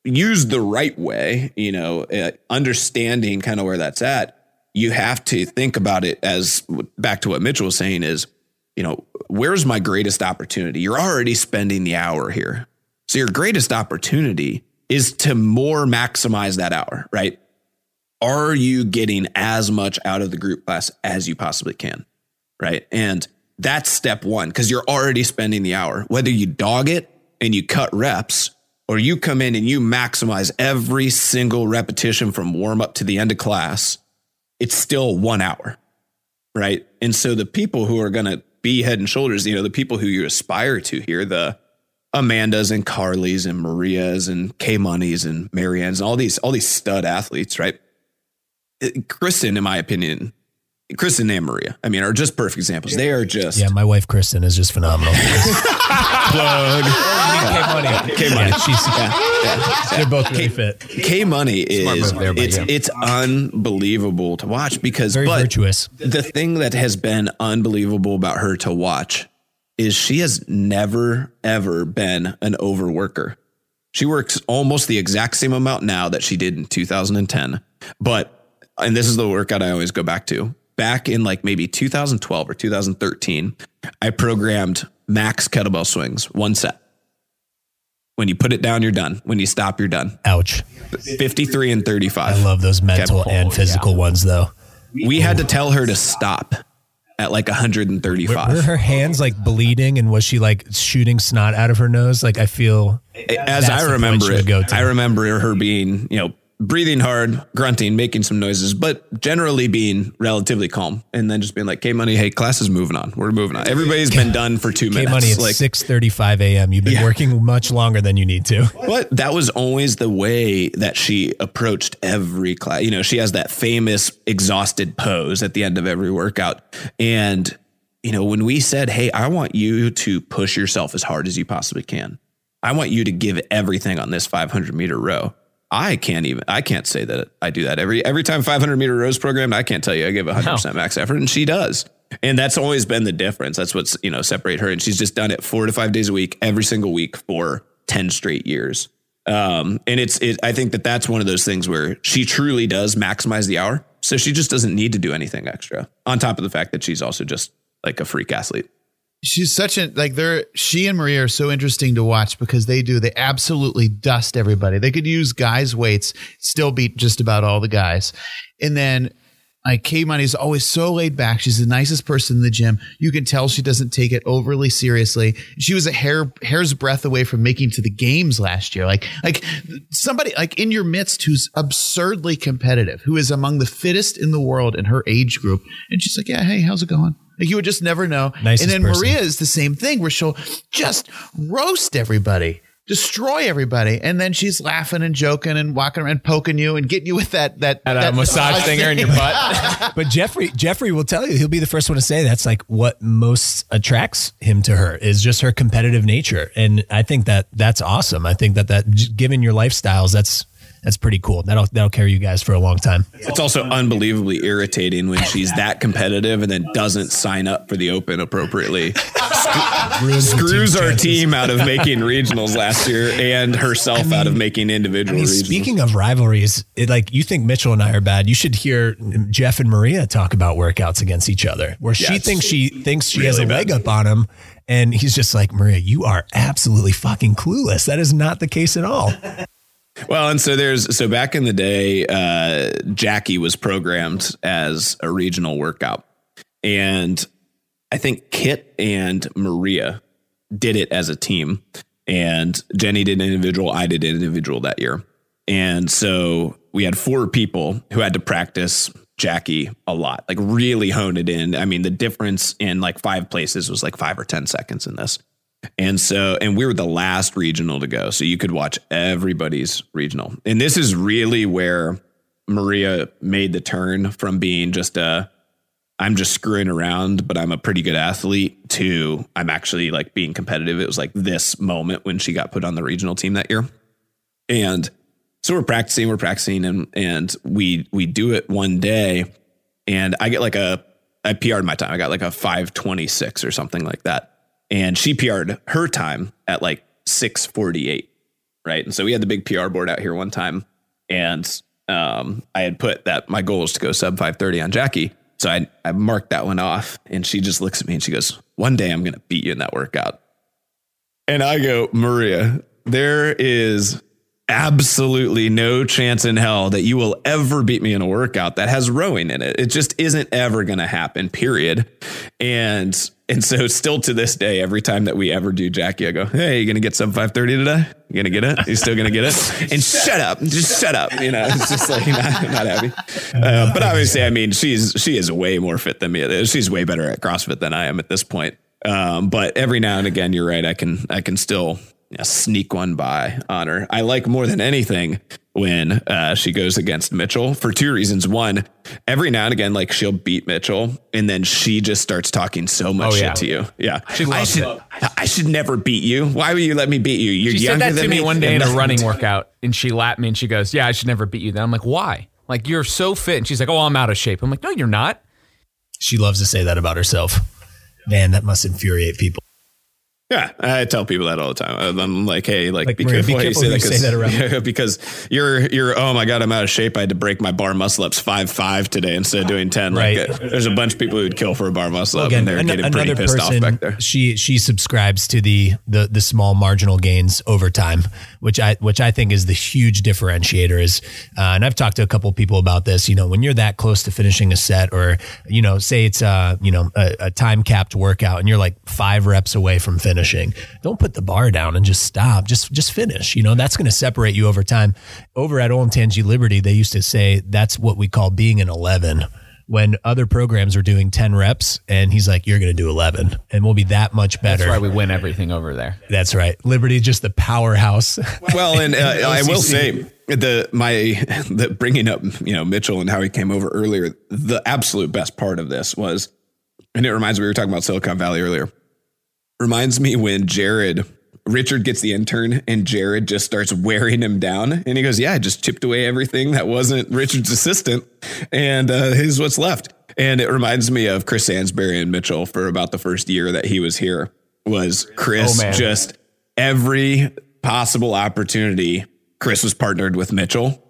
used the right way, you know, uh, understanding kind of where that's at, you have to think about it as back to what Mitchell was saying is, you know, where's my greatest opportunity? You're already spending the hour here. So your greatest opportunity is to more maximize that hour, right? Are you getting as much out of the group class as you possibly can? Right. And that's step one because you're already spending the hour. Whether you dog it and you cut reps or you come in and you maximize every single repetition from warm up to the end of class, it's still one hour. Right. And so the people who are going to be head and shoulders, you know, the people who you aspire to here, the Amandas and Carlys and Marias and K and Marianne's and all these, all these stud athletes, right? Kristen, in my opinion, Kristen and Maria, I mean, are just perfect examples. They are just Yeah, my wife Kristen is just phenomenal. plug. K Money. K Money. she's they're both really fit. K Money is move there, it's yeah. it's unbelievable to watch because Very but virtuous. the thing that has been unbelievable about her to watch is she has never ever been an overworker. She works almost the exact same amount now that she did in 2010. But and this is the workout I always go back to. Back in like maybe 2012 or 2013, I programmed max kettlebell swings, one set. When you put it down, you're done. When you stop, you're done. Ouch. 53 and 35. I love those mental Kept- and physical ones though. we had to tell her to stop at like 135. were her hands like bleeding and was she like shooting snot out of her nose? Like I feel As I remember it, go. I remember her being, you know, breathing hard, grunting, making some noises, but generally being relatively calm. And then just being like, "K Money, hey, class is moving on. We're moving on. Everybody's been done for two K minutes." Money, it's like, six thirty five a.m. You've been Yeah. working much longer than you need to. But that was always the way that she approached every class. You know, she has that famous exhausted pose at the end of every workout. And, you know, when we said, Hey, I want you to push yourself as hard as you possibly can, I want you to give everything on this 500 meter row. I can't even I can't say that I do that every every time 500 meter rows programmed. I can't tell you I give 100 percent max effort, and she does. And that's always been the difference. That's what's you know separate her, and she's just done it four to five days a week, every single week for 10 straight years. Um, and it's it. I think that that's one of those things where she truly does maximize the hour, so she just doesn't need to do anything extra. On top of the fact that she's also just like a freak athlete she's such a like they're she and Maria are so interesting to watch because they do they absolutely dust everybody. They could use guys' weights, still beat just about all the guys. And then like K Money is always so laid back. She's the nicest person in the gym. You can tell she doesn't take it overly seriously. She was a hair hair's breadth away from making to the games last year. Like like somebody like in your midst who's absurdly competitive, who is among the fittest in the world in her age group. And she's like, Yeah, hey, how's it going? Like you would just never know. Nicest and then person. Maria is the same thing where she'll just roast everybody, destroy everybody, and then she's laughing and joking and walking around poking you and getting you with that that, Had that massage thinger in your butt. But Jeffrey, Jeffrey will tell you, he'll be the first one to say that's like what most attracts him to her is just her competitive nature. And I think that that's awesome. I think that that given your lifestyles, that's that's pretty cool. That'll that'll carry you guys for a long time. It's also unbelievably irritating when she's that competitive and then doesn't sign up for the open appropriately. Screws our team out of making regionals last year and herself out of making individual I mean, regionals. speaking of rivalries, it, like you think Mitchell and I are bad, you should hear Jeff and Maria talk about workouts against each other, where she thinks she thinks she has a Really leg up on him, and he's just like, Maria, you are absolutely fucking clueless. That is not the case at all. Well, and so there's so back in the day, uh, Jackie was programmed as a regional workout, and I think Kit and Maria did it as a team, and Jenny did an individual, I did an individual that year, and so we had four people who had to practice Jackie a lot, like really hone it in. I mean, the difference in like five places was like five or ten seconds in this. And so, and we were the last regional to go. So you could watch everybody's regional. And this is really where Maria made the turn from being just a, I'm just screwing around, but I'm a pretty good athlete to I'm actually like being competitive. It was like this moment when she got put on the regional team that year. And so we're practicing, we're practicing and, and we, we do it one day and I get like a, I PR'd my time. I got like a 526 or something like that and she PR'd her time at like 648. Right. And so we had the big PR board out here one time. And um, I had put that my goal is to go sub 530 on Jackie. So I, I marked that one off. And she just looks at me and she goes, One day I'm going to beat you in that workout. And I go, Maria, there is absolutely no chance in hell that you will ever beat me in a workout that has rowing in it. It just isn't ever going to happen, period. And and so still to this day, every time that we ever do Jackie, I go, Hey, you gonna get sub 530 today? You gonna get it? You still gonna get it? And shut up. Just shut up. You know, it's just like not, not happy. Uh, but obviously, I mean, she's she is way more fit than me. She's way better at CrossFit than I am at this point. Um, but every now and again, you're right. I can I can still you know, sneak one by on her. I like more than anything when uh, she goes against Mitchell for two reasons. One, every now and again, like she'll beat Mitchell, and then she just starts talking so much Oh, shit to you. Yeah, She I loves should it. I should never beat you. Why would you let me beat you? You're She said younger that than to me one day in a running to- workout, and she lapped me and she goes, "Yeah, I should never beat you." Then I'm like, "Why? Like you're so fit." And she's like, "Oh, I'm out of shape." I'm like, "No, you're not." She loves to say that about herself. Man, that must infuriate people. Yeah, I tell people that all the time. I'm like, hey, like, Like, be Maria, careful, be how you say that, you say that around. Yeah, because you're you're oh my god, I'm out of shape. I had to break my bar muscle ups five five today instead of doing ten. Like, Right. uh, there's a bunch of people who'd kill for a bar muscle up, Again, and they're an- getting pretty another pissed off person, back there. she she subscribes to the the the small marginal gains over time, which I which I think is the huge differentiator. Is uh, and I've talked to a couple of people about this. You know, when you're that close to finishing a set, or you know, say it's uh you know a, a time capped workout, and you're like five reps away from finishing, don't put the bar down and just stop. Just just finish. You know, that's going to separate you over time. Over at Old Olentangy Liberty, they used to say that's what we call being an eleven when other programs are doing 10 reps and he's like you're going to do 11 and we'll be that much better That's why we win everything over there. That's right liberty just the powerhouse Well, and uh, I will say the my the bringing up you know Mitchell and how he came over earlier. The absolute best part of this was, and it reminds me we were talking about Silicon Valley earlier. Reminds me when Jared Richard gets the intern and Jared just starts wearing him down. And he goes, Yeah, I just chipped away everything that wasn't Richard's assistant. And uh, here's what's left. And it reminds me of Chris Sansbury and Mitchell for about the first year that he was here. Was Chris Oh, just every possible opportunity? Chris was partnered with Mitchell.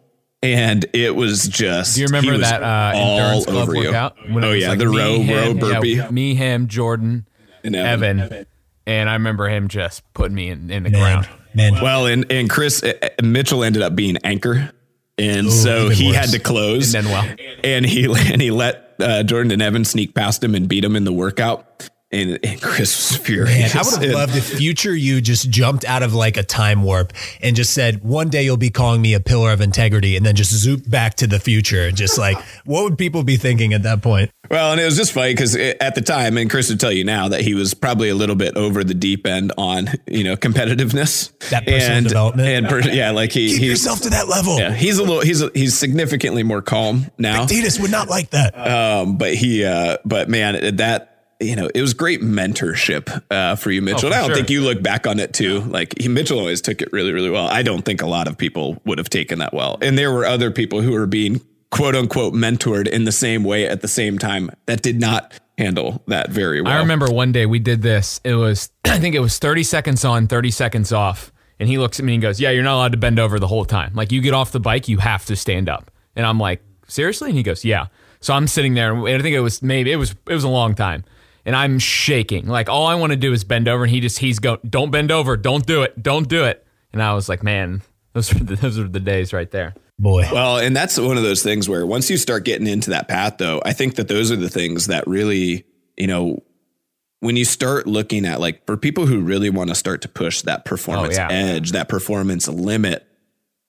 And it was just. Do you remember that uh, all endurance club over you. workout? When Oh yeah, like the row row burpee. yeah, me, him, Jordan, and Evan. And I remember him just putting me in, in the Man, ground. man. Well, and and Chris uh, uh, Mitchell ended up being anchor, and so he worse. had to close. And then well. and he and he let uh, Jordan and Evan sneak past him and beat him in the workout. And, Chris was Man, furious. I would have loved if future you just jumped out of like a time warp and just said, one day you'll be calling me a pillar of integrity and then just zoop back to the future. Just like, what would people be thinking at that point? Well, and it was just funny because at the time, and Chris would tell you now that he was probably a little bit over the deep end on you know competitiveness, That personal and, development. and per, yeah, like he Keep he's yourself to that level. yeah he's a little he's he's significantly more calm now. Titus would not like that. Um, but he, uh, but man, that you know, it was great mentorship uh, for you, Mitchell. Oh, and for I don't sure. think you look back on it too. Like he, Mitchell always took it really, really well. I don't think a lot of people would have taken that well. And there were other people who were being quote unquote mentored in the same way at the same time that did not handle that very well. I remember one day we did this. It was, I think it was 30 seconds on, 30 seconds off. And he looks at me and goes, Yeah, you're not allowed to bend over the whole time. Like you get off the bike, you have to stand up. And I'm like, Seriously? And he goes, Yeah. So I'm sitting there, and I think it was maybe it was it was a long time, and I'm shaking. Like all I want to do is bend over, and he just he's go, don't bend over, don't do it, don't do it. And I was like, man, those are the, those are the days right there. Boy. Well, and that's one of those things where once you start getting into that path, though, I think that those are the things that really, you know, when you start looking at like for people who really want to start to push that performance Oh, yeah. edge, that performance limit,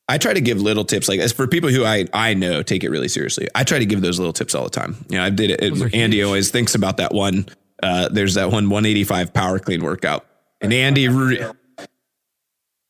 I try to give little tips like as for people who I I know take it really seriously. I try to give those little tips all the time. You know, I did it. are Andy huge. always thinks about that one. Uh, there's that one 185 power clean workout, and Andy. Re-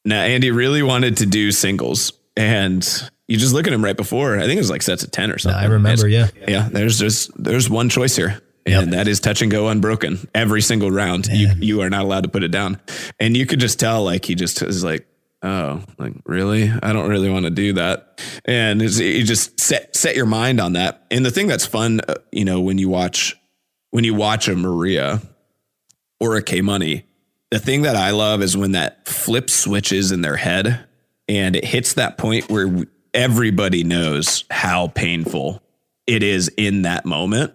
now, Andy really wanted to do singles, and you just look at him right before. I think it was like sets of ten or something. I remember, yeah. yeah. There's just there's one choice here, and that is touch and go unbroken every single round. You you are not allowed to put it down, and you could just tell like he just is like. Oh, like really? I don't really want to do that. And it's, you just set set your mind on that. And the thing that's fun, uh, you know, when you watch when you watch a Maria or a K Money, the thing that I love is when that flip switches in their head and it hits that point where everybody knows how painful it is in that moment.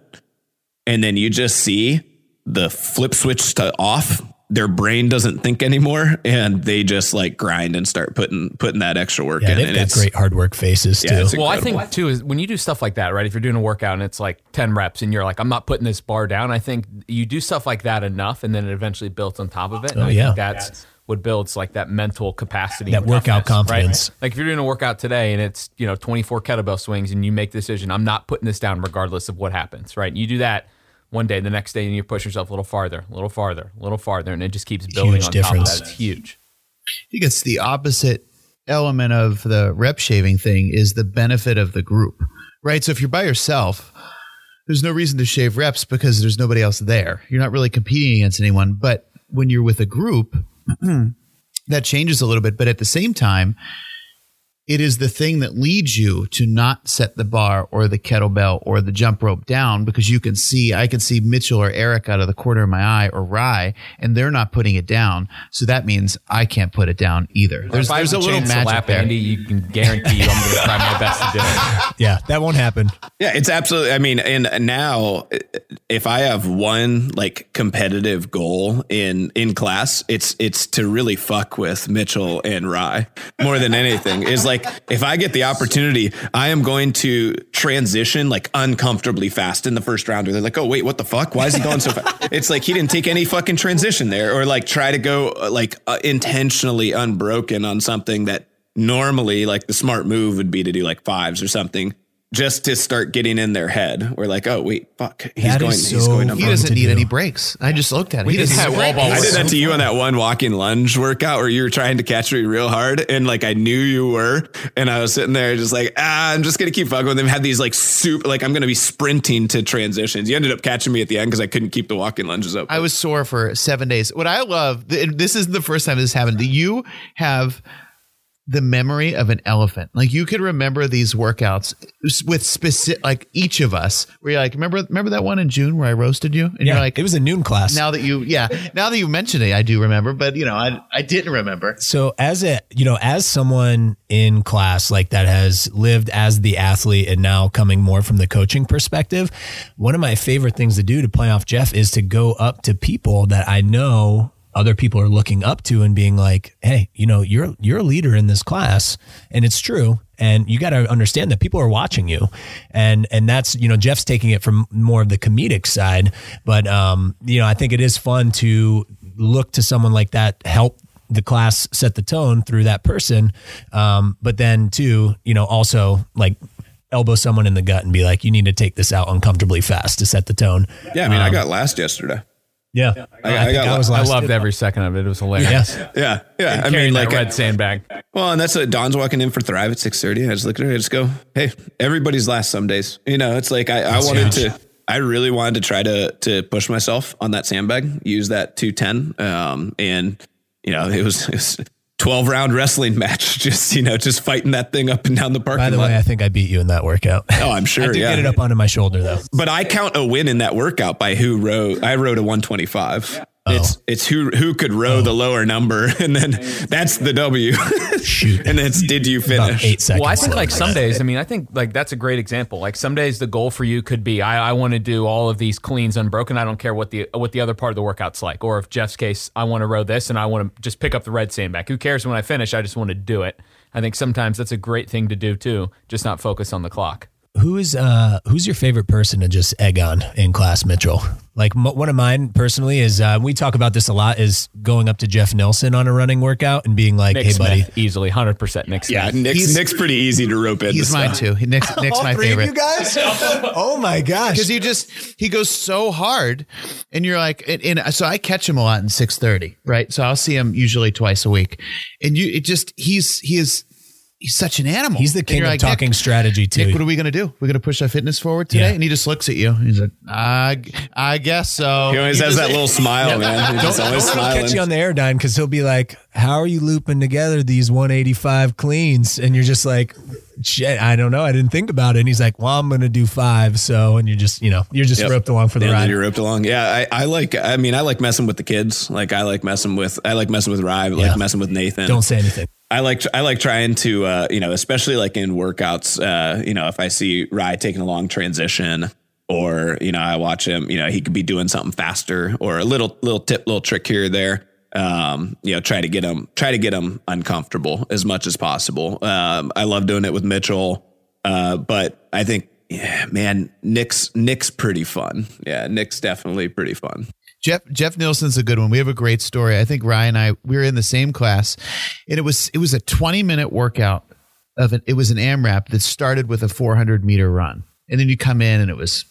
And then you just see the flip switch to off. Their brain doesn't think anymore, and they just like grind and start putting putting that extra work Yeah, in. they've And got it's great hard work faces Yeah, too. it's Well, I think too is when you do stuff like that, right? If you're doing a workout and it's like 10 reps and you're like, I'm not putting this bar down, I think you do stuff like that enough and then it eventually builds on top of it. And Oh, I yeah. think that's what builds like that mental capacity. That workout toughness, right? confidence. Like if you're doing a workout today and it's, you know, 24 kettlebell swings and you make the decision, I'm not putting this down regardless of what happens, right? You do that one day, the next day, and you push yourself a little farther, a little farther, a little farther, and it just keeps building Huge on difference. top of that. It's huge. I think it's the opposite element of the rep shaving thing is the benefit of the group, right? So if you're by yourself, there's no reason to shave reps because there's nobody else there. You're not really competing against anyone. But when you're with a group, that changes a little bit. But at the same time, it is the thing that leads you to not set the bar or the kettlebell or the jump rope down because you can see, I can see Mitchell or Eric out of the corner of my eye or Rye, and they're not putting it down. So that means I can't put it down either. There's, if I there's a have little chance magic lap there. Andy, you can guarantee I'm going to try my best to do it. yeah, that won't happen. Yeah, it's absolutely. I mean, and now if I have one like competitive goal in in class, it's it's to really fuck with Mitchell and Rye more than anything. Is like if I get the opportunity, I am going to transition like uncomfortably fast in the first round. Or they're like, oh wait, what the fuck? Why is he going so fast? It's like he didn't take any fucking transition there, or like try to go like uh, intentionally unbroken on something that normally like the smart move would be to do like fives or something just to start getting in their head. We're like, oh wait, fuck, he's That going, is he's going. He doesn't need do. any breaks. I just looked at him. He doesn't have wall breaks. ball I did that to you on that one walking lunge workout where you were trying to catch me real hard. And like, I knew you were. And I was sitting there just like, ah, I'm just going to keep fucking with him. Had these like super, like, I'm going to be sprinting to transitions. You ended up catching me at the end because I couldn't keep the walking lunges up. I was sore for seven days. What I love, this is the first time this happened. Do you have the memory of an elephant. Like you could remember these workouts with specific, like each of us. Where you're like, remember, remember that one in June where I roasted you, and Yeah, you're like, it was a noon class. now that you, yeah, now that you mentioned it, I do remember. But you know, I I didn't remember. So as a you know, as someone in class like that has lived as the athlete and now coming more from the coaching perspective, one of my favorite things to do to play off Jeff is to go up to people that I know other people are looking up to and being like, "Hey, you know, you're you're a leader in this class, and it's true." And you got to understand that people are watching you, and and that's you know Jeff's taking it from more of the comedic side, but um you know I think it is fun to look to someone like that help the class set the tone through that person. Um, but then too, you know, also like elbow someone in the gut and be like, you need to take this out uncomfortably fast to set the tone. yeah, I mean, I got last yesterday. Yeah. I, I got, I was I loved every second of it. It was hilarious. Yes. yeah, yeah. I mean, like, that I- red sandbag. Well, and that's what Don's walking in for Thrive at six thirty. I just look at her, I just go, "Hey, everybody's last some days." You know, it's like I, I wanted huge. to, I really wanted to try to to push myself on that sandbag, use that two ten, um, and you know, it was, it was twelve round wrestling match, just you know, just fighting that thing up and down the parking By the lot. way, I think I beat you in that workout. oh, I'm sure, I did yeah. get it up onto my shoulder though. But I count a win in that workout by who rode. I rode a 125. Oh. It's it's who who could row the oh. lower number, and then that's the W. Shoot. and it's did you About finish? eight seconds. Well, I think like some days, I mean, I think like that's a great example. Like some days the goal for you could be, I, I want to do all of these cleans unbroken. I don't care what the what the other part of the workout's like. Or if Jeff's case, I want to row this and I want to just pick up the red sandbag. Who cares when I finish? I just want to do it. I think sometimes that's a great thing to do too. Just not focus on the clock. Who is uh who's your favorite person to just egg on in class, Mitchell? Like m- one of mine personally is uh, we talk about this a lot is going up to Jeff Nelson on a running workout and being like, Nick "Hey, buddy, easily, hundred percent Nick Smith. Yeah, Nick's, He's- Nick's pretty easy to rope in. He's mine stuff. too. Nick's, Nick's my favorite. you guys? oh my gosh! because you just he goes so hard and you're like and, and so i catch him a lot in 6.30 right so i'll see him usually twice a week and you it just he's he is he's such an animal He's the king of like, talking Nick, strategy too. Nick, what are we gonna do? We're gonna push our fitness forward today, Yeah. and he just looks at you. He's like, "I, I guess so." He always You has just- that little smile, man. He's just always Don't smiling. catch you on the airdyne because he'll be like, "How are you looping together these 185 cleans?" And you're just like, "Shit, I don't know. I didn't think about it." And he's like, "Well, I'm gonna do five. So, and you're just, you know, you're just Yep. roped along for the Yeah, ride. you're roped along. Yeah, I, I like. I mean, I like messing with the kids. Like I like messing with. I like messing with Rye. I Yeah. like messing with Nathan. Don't say anything. I like I like trying to uh, you know, especially like in workouts. Uh, you know, if I see Rye taking a long transition, or you know, I watch him. You know, he could be doing something faster, or a little little tip, little trick here or there. Um, you know, try to get him try to get him uncomfortable as much as possible. Um, I love doing it with Mitchell, uh, but I think. Yeah, man, Nick's Nick's pretty fun. Yeah, Nick's definitely pretty fun. Jeff Jeff Nielsen's a good one. We have a great story. I think Ryan and I we were in the same class, and it was it was a twenty minute workout of it. It was an AMRAP that started with a four hundred meter run, and then you come in and it was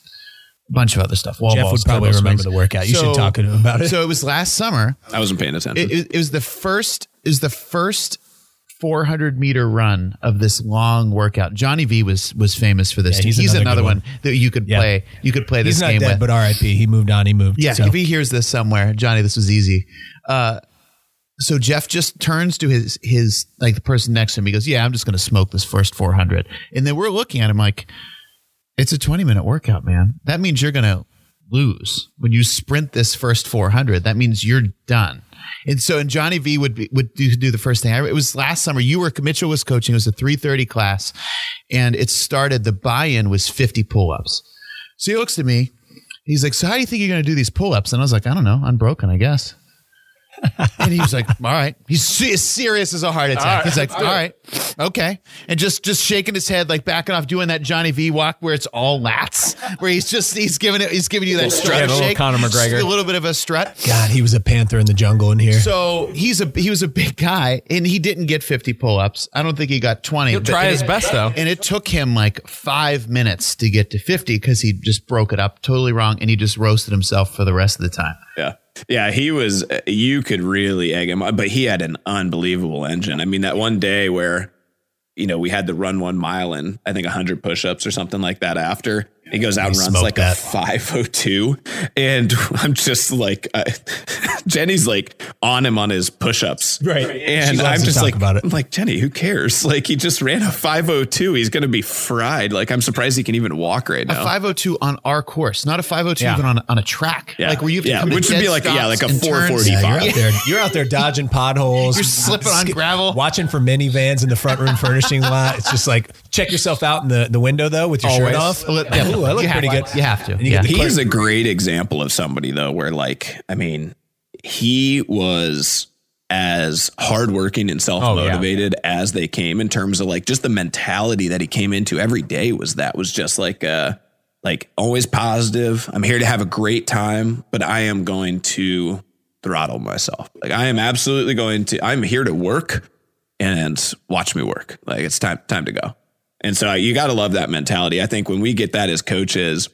a bunch of other stuff. Wall Jeff balls, would probably remember swings. the workout. You should talk to him about it. So it was last summer. I wasn't paying attention. It, it, it was the first. It was the first. 400 meter run of this long workout. Johnny V was was famous for this. Yeah, he's he's another another one. one. that you could Yeah. play. You could play this He's not game dead, with. but RIP. He moved on. He moved. Yeah, So. if he hears this somewhere, Johnny, this was easy. Uh, so Jeff just turns to his his like the person next to him. He goes, "Yeah, I'm just going to smoke this first 400." And then we're looking at him like, "It's a 20 minute workout, man. That means you're going to lose when you sprint this first 400. That means you're done." And so, and Johnny V would be, would do, do the first thing. I, it was last summer. You were Mitchell was coaching. It was a 3:30 class, and it started. The buy-in was 50 pull-ups. So he looks at me. He's like, "So how do you think you're going to do these pull-ups?" And I was like, "I don't know. Unbroken, I guess." And he was like, "All right." He's as serious as a heart attack. He's like, "All right, okay," and just just shaking his head, like backing off, doing that Johnny V walk where it's all lats, where he's just he's giving it, he's giving you that strut Yeah, the little shake, Conor McGregor. a little bit of a strut. God, he was a panther in the jungle in here. So he's a he was a big guy, and he didn't get 50 pull ups. I don't think he got 20. He'll try and his it- best, though. And it took him like five minutes to get to 50 because he just broke it up totally wrong, and he just roasted himself for the rest of the time. Yeah. Yeah, he was, you could really egg him but he had an unbelievable engine. I mean, that one day where, you know, we had to run one mile and I think 100 push ups or something like that after. He goes out and runs like that. a 502. And I'm just like, uh, Jenny's like on him on his push ups. Right. And I'm just like, about it. I'm like, Jenny, who cares? Like, he just ran a 502. He's going to be fried. Like, I'm surprised he can even walk right now. A 502 on our course, not a 502 Yeah. even on, on a track. Yeah. Like where you have to Yeah, come to which would dead be like- yeah, like a and turns. 445. Yeah, you're out there. You're out there dodging potholes. You're slipping on gravel. Watching for minivans in the front room furnishing lot. It's just like check yourself out in the, the window though with your shirt off. Yeah, ooh, I look you have pretty good. You have to. And you Yeah. get he is a great example of somebody though where like i mean he was as hardworking and self-motivated as they came in terms of like just the mentality that he came into every day was that was just like uh like always positive i'm here to have a great time but i am going to throttle myself like i am absolutely going to i'm here to work and watch me work like it's time time to go and so you got to love that mentality i think when we get that as coaches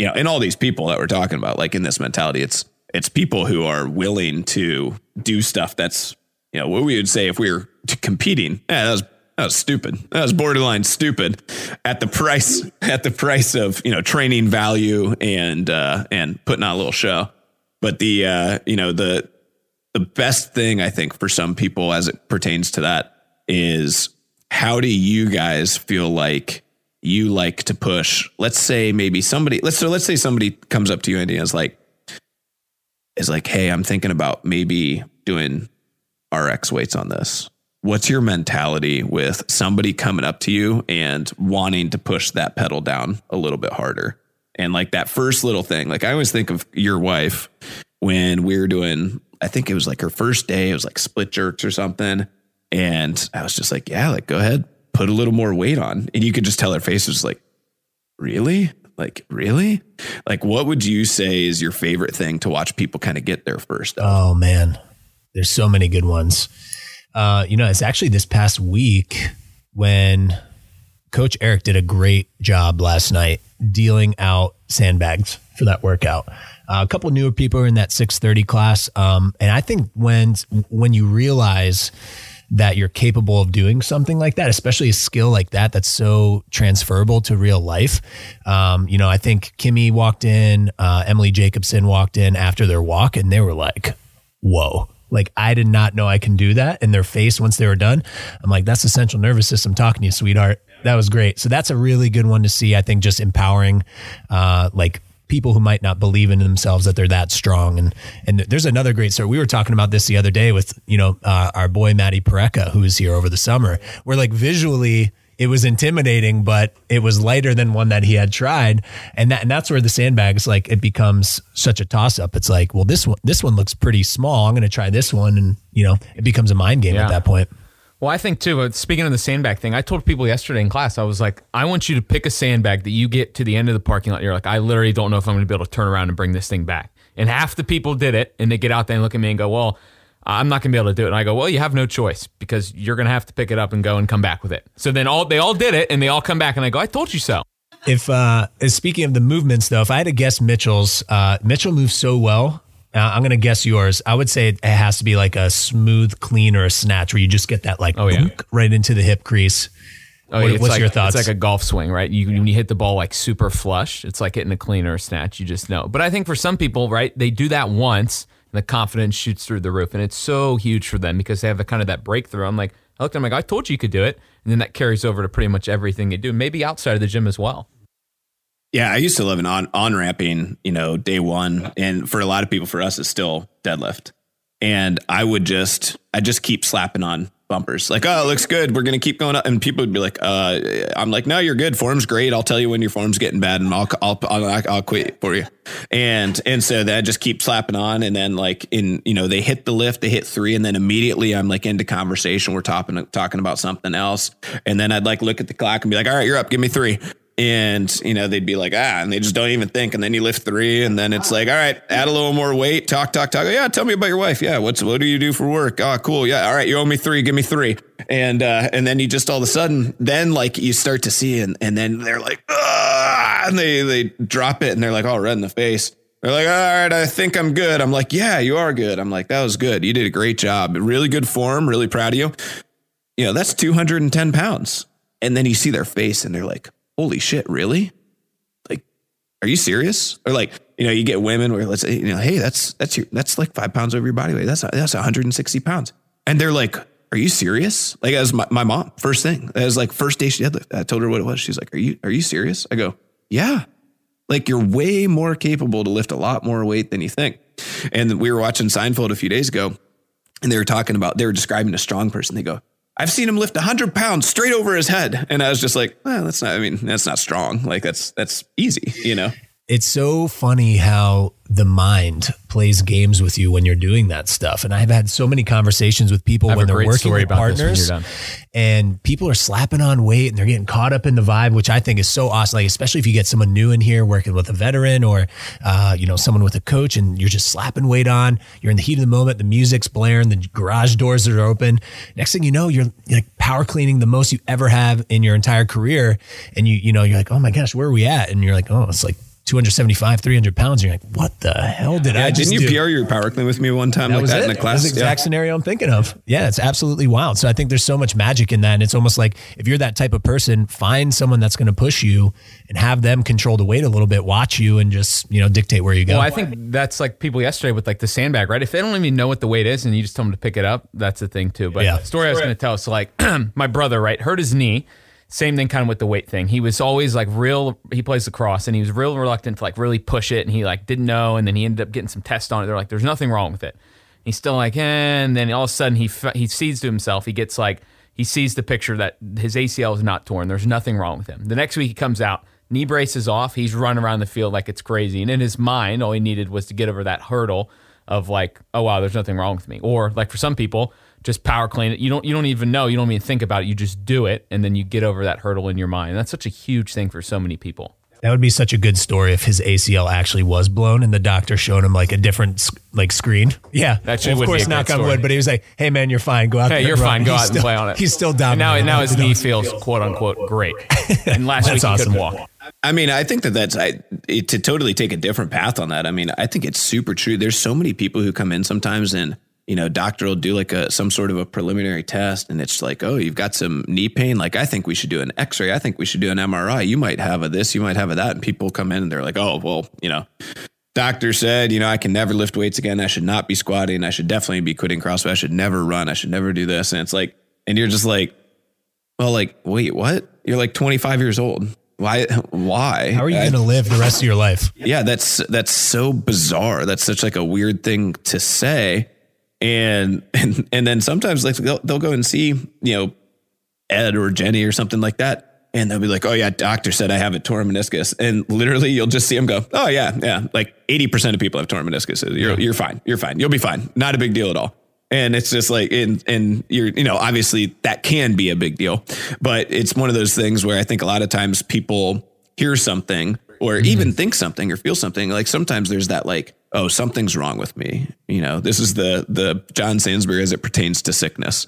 you know, and all these people that we're talking about, like in this mentality, it's it's people who are willing to do stuff that's you know what we would say if we were competing. Yeah, that was that was stupid. That was borderline stupid at the price at the price of you know training value and uh, and putting on a little show. But the uh, you know the the best thing I think for some people as it pertains to that is how do you guys feel like you like to push? Let's say maybe somebody let's so let's say somebody comes up to you and is like is like, hey, I'm thinking about maybe doing RX weights on this. What's your mentality with somebody coming up to you and wanting to push that pedal down a little bit harder? And like that first little thing, like I always think of your wife when we were doing, I think it was like her first day, it was like split jerks or something. And I was just like, yeah, like go ahead, put a little more weight on. And you could just tell her face was like, really? Like, really? Like, what would you say is your favorite thing to watch people kind of get there first? Oh man, there's so many good ones. Uh, you know, it's actually this past week when Coach Eric did a great job last night dealing out sandbags for that workout. Uh, a couple newer people are in that 630 class, um, and I think when when you realize that you're capable of doing something like that, especially a skill like that that's so transferable to real life. Um, you know, I think Kimmy walked in, uh, Emily Jacobson walked in after their walk, and they were like, "Whoa." Like I did not know I can do that in their face once they were done. I'm like, that's the central nervous system talking to you, sweetheart. That was great. So that's a really good one to see. I think just empowering, uh, like people who might not believe in themselves that they're that strong. And and there's another great story. We were talking about this the other day with you know uh, our boy Matty Pareca, who was here over the summer. Where like visually it was intimidating, but it was lighter than one that he had tried. And that and that's where the sandbags like it becomes such a toss up. It's like, well, this one this one looks pretty small. I'm going to try this one, and you know, it becomes a mind game Yeah. at that point. Well, I think too. uh, Speaking of the sandbag thing, I told people yesterday in class. I was like, I want you to pick a sandbag that you get to the end of the parking lot. You're like, I literally don't know if I'm going to be able to turn around and bring this thing back. And half the people did it, and they get out there and look at me and go, "Well, I'm not going to be able to do it." And I go, "Well, you have no choice because you're going to have to pick it up and go and come back with it." So then all they all did it, and they all come back, and I go, "I told you so." If uh speaking of the movements though, if I had to guess Mitchell's, uh Mitchell moves so well. Uh, I'm gonna guess yours. I would say it has to be like a smooth clean or a snatch where you just get that like Oh, yeah. right into the hip crease. Oh, What- what's like, your thoughts? It's like a golf swing, right? You when you hit the ball like super flush, it's like hitting a clean or a snatch. You just know. But I think for some people, right, they do that once, and the confidence shoots through the roof, and it's so huge for them because they have the kind of that breakthrough. I'm like, I looked at them like, I told you you could do it, and then that carries over to pretty much everything they do, maybe outside of the gym as well. Yeah, I used to live in on on ramping, you know, day one, and for a lot of people, for us, it's still deadlift. And I would just, I just keep slapping on bumpers. Like, oh, it looks good. We're gonna keep going up, and people would be like, uh, I'm like, no, you're good. Form's great. I'll tell you when your form's getting bad, and I'll I'll I'll, I'll quit for you. And and so that just keep slapping on, and then like in you know they hit the lift, they hit three, and then immediately I'm like into conversation. We're talking talking about something else, and then I'd like look at the clock and be like, all right, you're up. Give me three and you know they'd be like ah and they just don't even think and then you lift three and then it's like all right add a little more weight talk talk talk yeah tell me about your wife yeah what's what do you do for work oh cool yeah all right you owe me three give me three and uh and then you just all of a sudden then like you start to see and and then they're like ah and they they drop it and they're like all red in the face they're like, all right, I think I'm good. I'm like, yeah, you are good. I'm like, that was good. You did a great job. Really good form. Really proud of you. You know, that's 210 pounds. And then you see their face and they're like, holy shit, really? Like, are you serious? Or like, you know, you get women where let's say, you know, hey, that's that's your that's like five pounds over your body weight. That's that's 160 pounds. And they're like, are you serious? Like as my, my mom, first thing. As like first day she had I told her what it was. She's like, Are you are you serious? I go, Yeah. Like you're way more capable to lift a lot more weight than you think. And we were watching Seinfeld a few days ago, and they were talking about they were describing a strong person. They go, I've seen him lift 100 pounds straight over his head. And I was just like, well, that's not, I mean, that's not strong. Like, that's, that's easy, you know? It's so funny how the mind plays games with you when you're doing that stuff. And I've had so many conversations with people when they're working with partners and people are slapping on weight and they're getting caught up in the vibe, which I think is so awesome. Like, especially if you get someone new in here working with a veteran or, uh, you know, someone with a coach and you're just slapping weight on, you're in the heat of the moment, the music's blaring, the garage doors are open. Next thing you know, you're like power cleaning the most you ever have in your entire career. And you, you know, you're like, oh my gosh, where are we at? And you're like, oh, it's like 275, 300 pounds. You're like, what the hell did yeah, I just Didn't you do? PR your power clean with me one time that like was that it. in a class? That's the exact yeah. scenario I'm thinking of. Yeah, it's absolutely wild. So I think there's so much magic in that. And it's almost like if you're that type of person, find someone that's going to push you and have them control the weight a little bit, watch you and just, you know, dictate where you go. Well, I think that's like people yesterday with like the sandbag, right? If they don't even know what the weight is and you just tell them to pick it up, that's the thing too. But yeah. the story I was going to tell, so like my brother, right, hurt his knee same thing kind of with the weight thing. He was always like real he plays lacrosse and he was real reluctant to like really push it and he like didn't know and then he ended up getting some tests on it. They're like there's nothing wrong with it. He's still like eh, and then all of a sudden he he sees to himself. He gets like he sees the picture that his ACL is not torn. There's nothing wrong with him. The next week he comes out, knee brace is off. He's running around the field like it's crazy. And in his mind, all he needed was to get over that hurdle of like, oh wow, there's nothing wrong with me. Or like for some people, just power clean it. You don't you don't even know. You don't even think about it. You just do it, and then you get over that hurdle in your mind. That's such a huge thing for so many people. That would be such a good story if his ACL actually was blown and the doctor showed him like a different like screen. Yeah, that well, of course, knock on wood. But he was like, "Hey man, you're fine. Go out. Hey, there you're fine. Go out still, and play on it." He's still down. And now, now his knee feels quote unquote great. And last week he awesome. couldn't walk. I mean, I think that that's I, it, to totally take a different path on that. I mean, I think it's super true. There's so many people who come in sometimes and you know, doctor will do like a some sort of a preliminary test, and it's like, oh, you've got some knee pain. Like, I think we should do an X-ray. I think we should do an MRI. You might have a this, you might have a that, and people come in and they're like, oh, well, you know, doctor said, you know, I can never lift weights again. I should not be squatting. I should definitely be quitting CrossFit. I should never run. I should never do this. And it's like, and you're just like, well, like, wait, what? You're like 25 years old. Why? Why? How are you going to live the rest of your life? Yeah, that's that's so bizarre. That's such like a weird thing to say and and and then sometimes like they'll, they'll go and see you know Ed or Jenny or something like that, and they'll be like, "Oh yeah, doctor said I have a torn meniscus," and literally you'll just see them go, "Oh yeah, yeah." Like eighty percent of people have torn meniscus. You're you're fine. You're fine. You'll be fine. Not a big deal at all. And it's just like, and and you're you know obviously that can be a big deal, but it's one of those things where I think a lot of times people hear something or mm-hmm. even think something or feel something. Like sometimes there's that like oh, something's wrong with me. You know, this is the the John Sansbury as it pertains to sickness.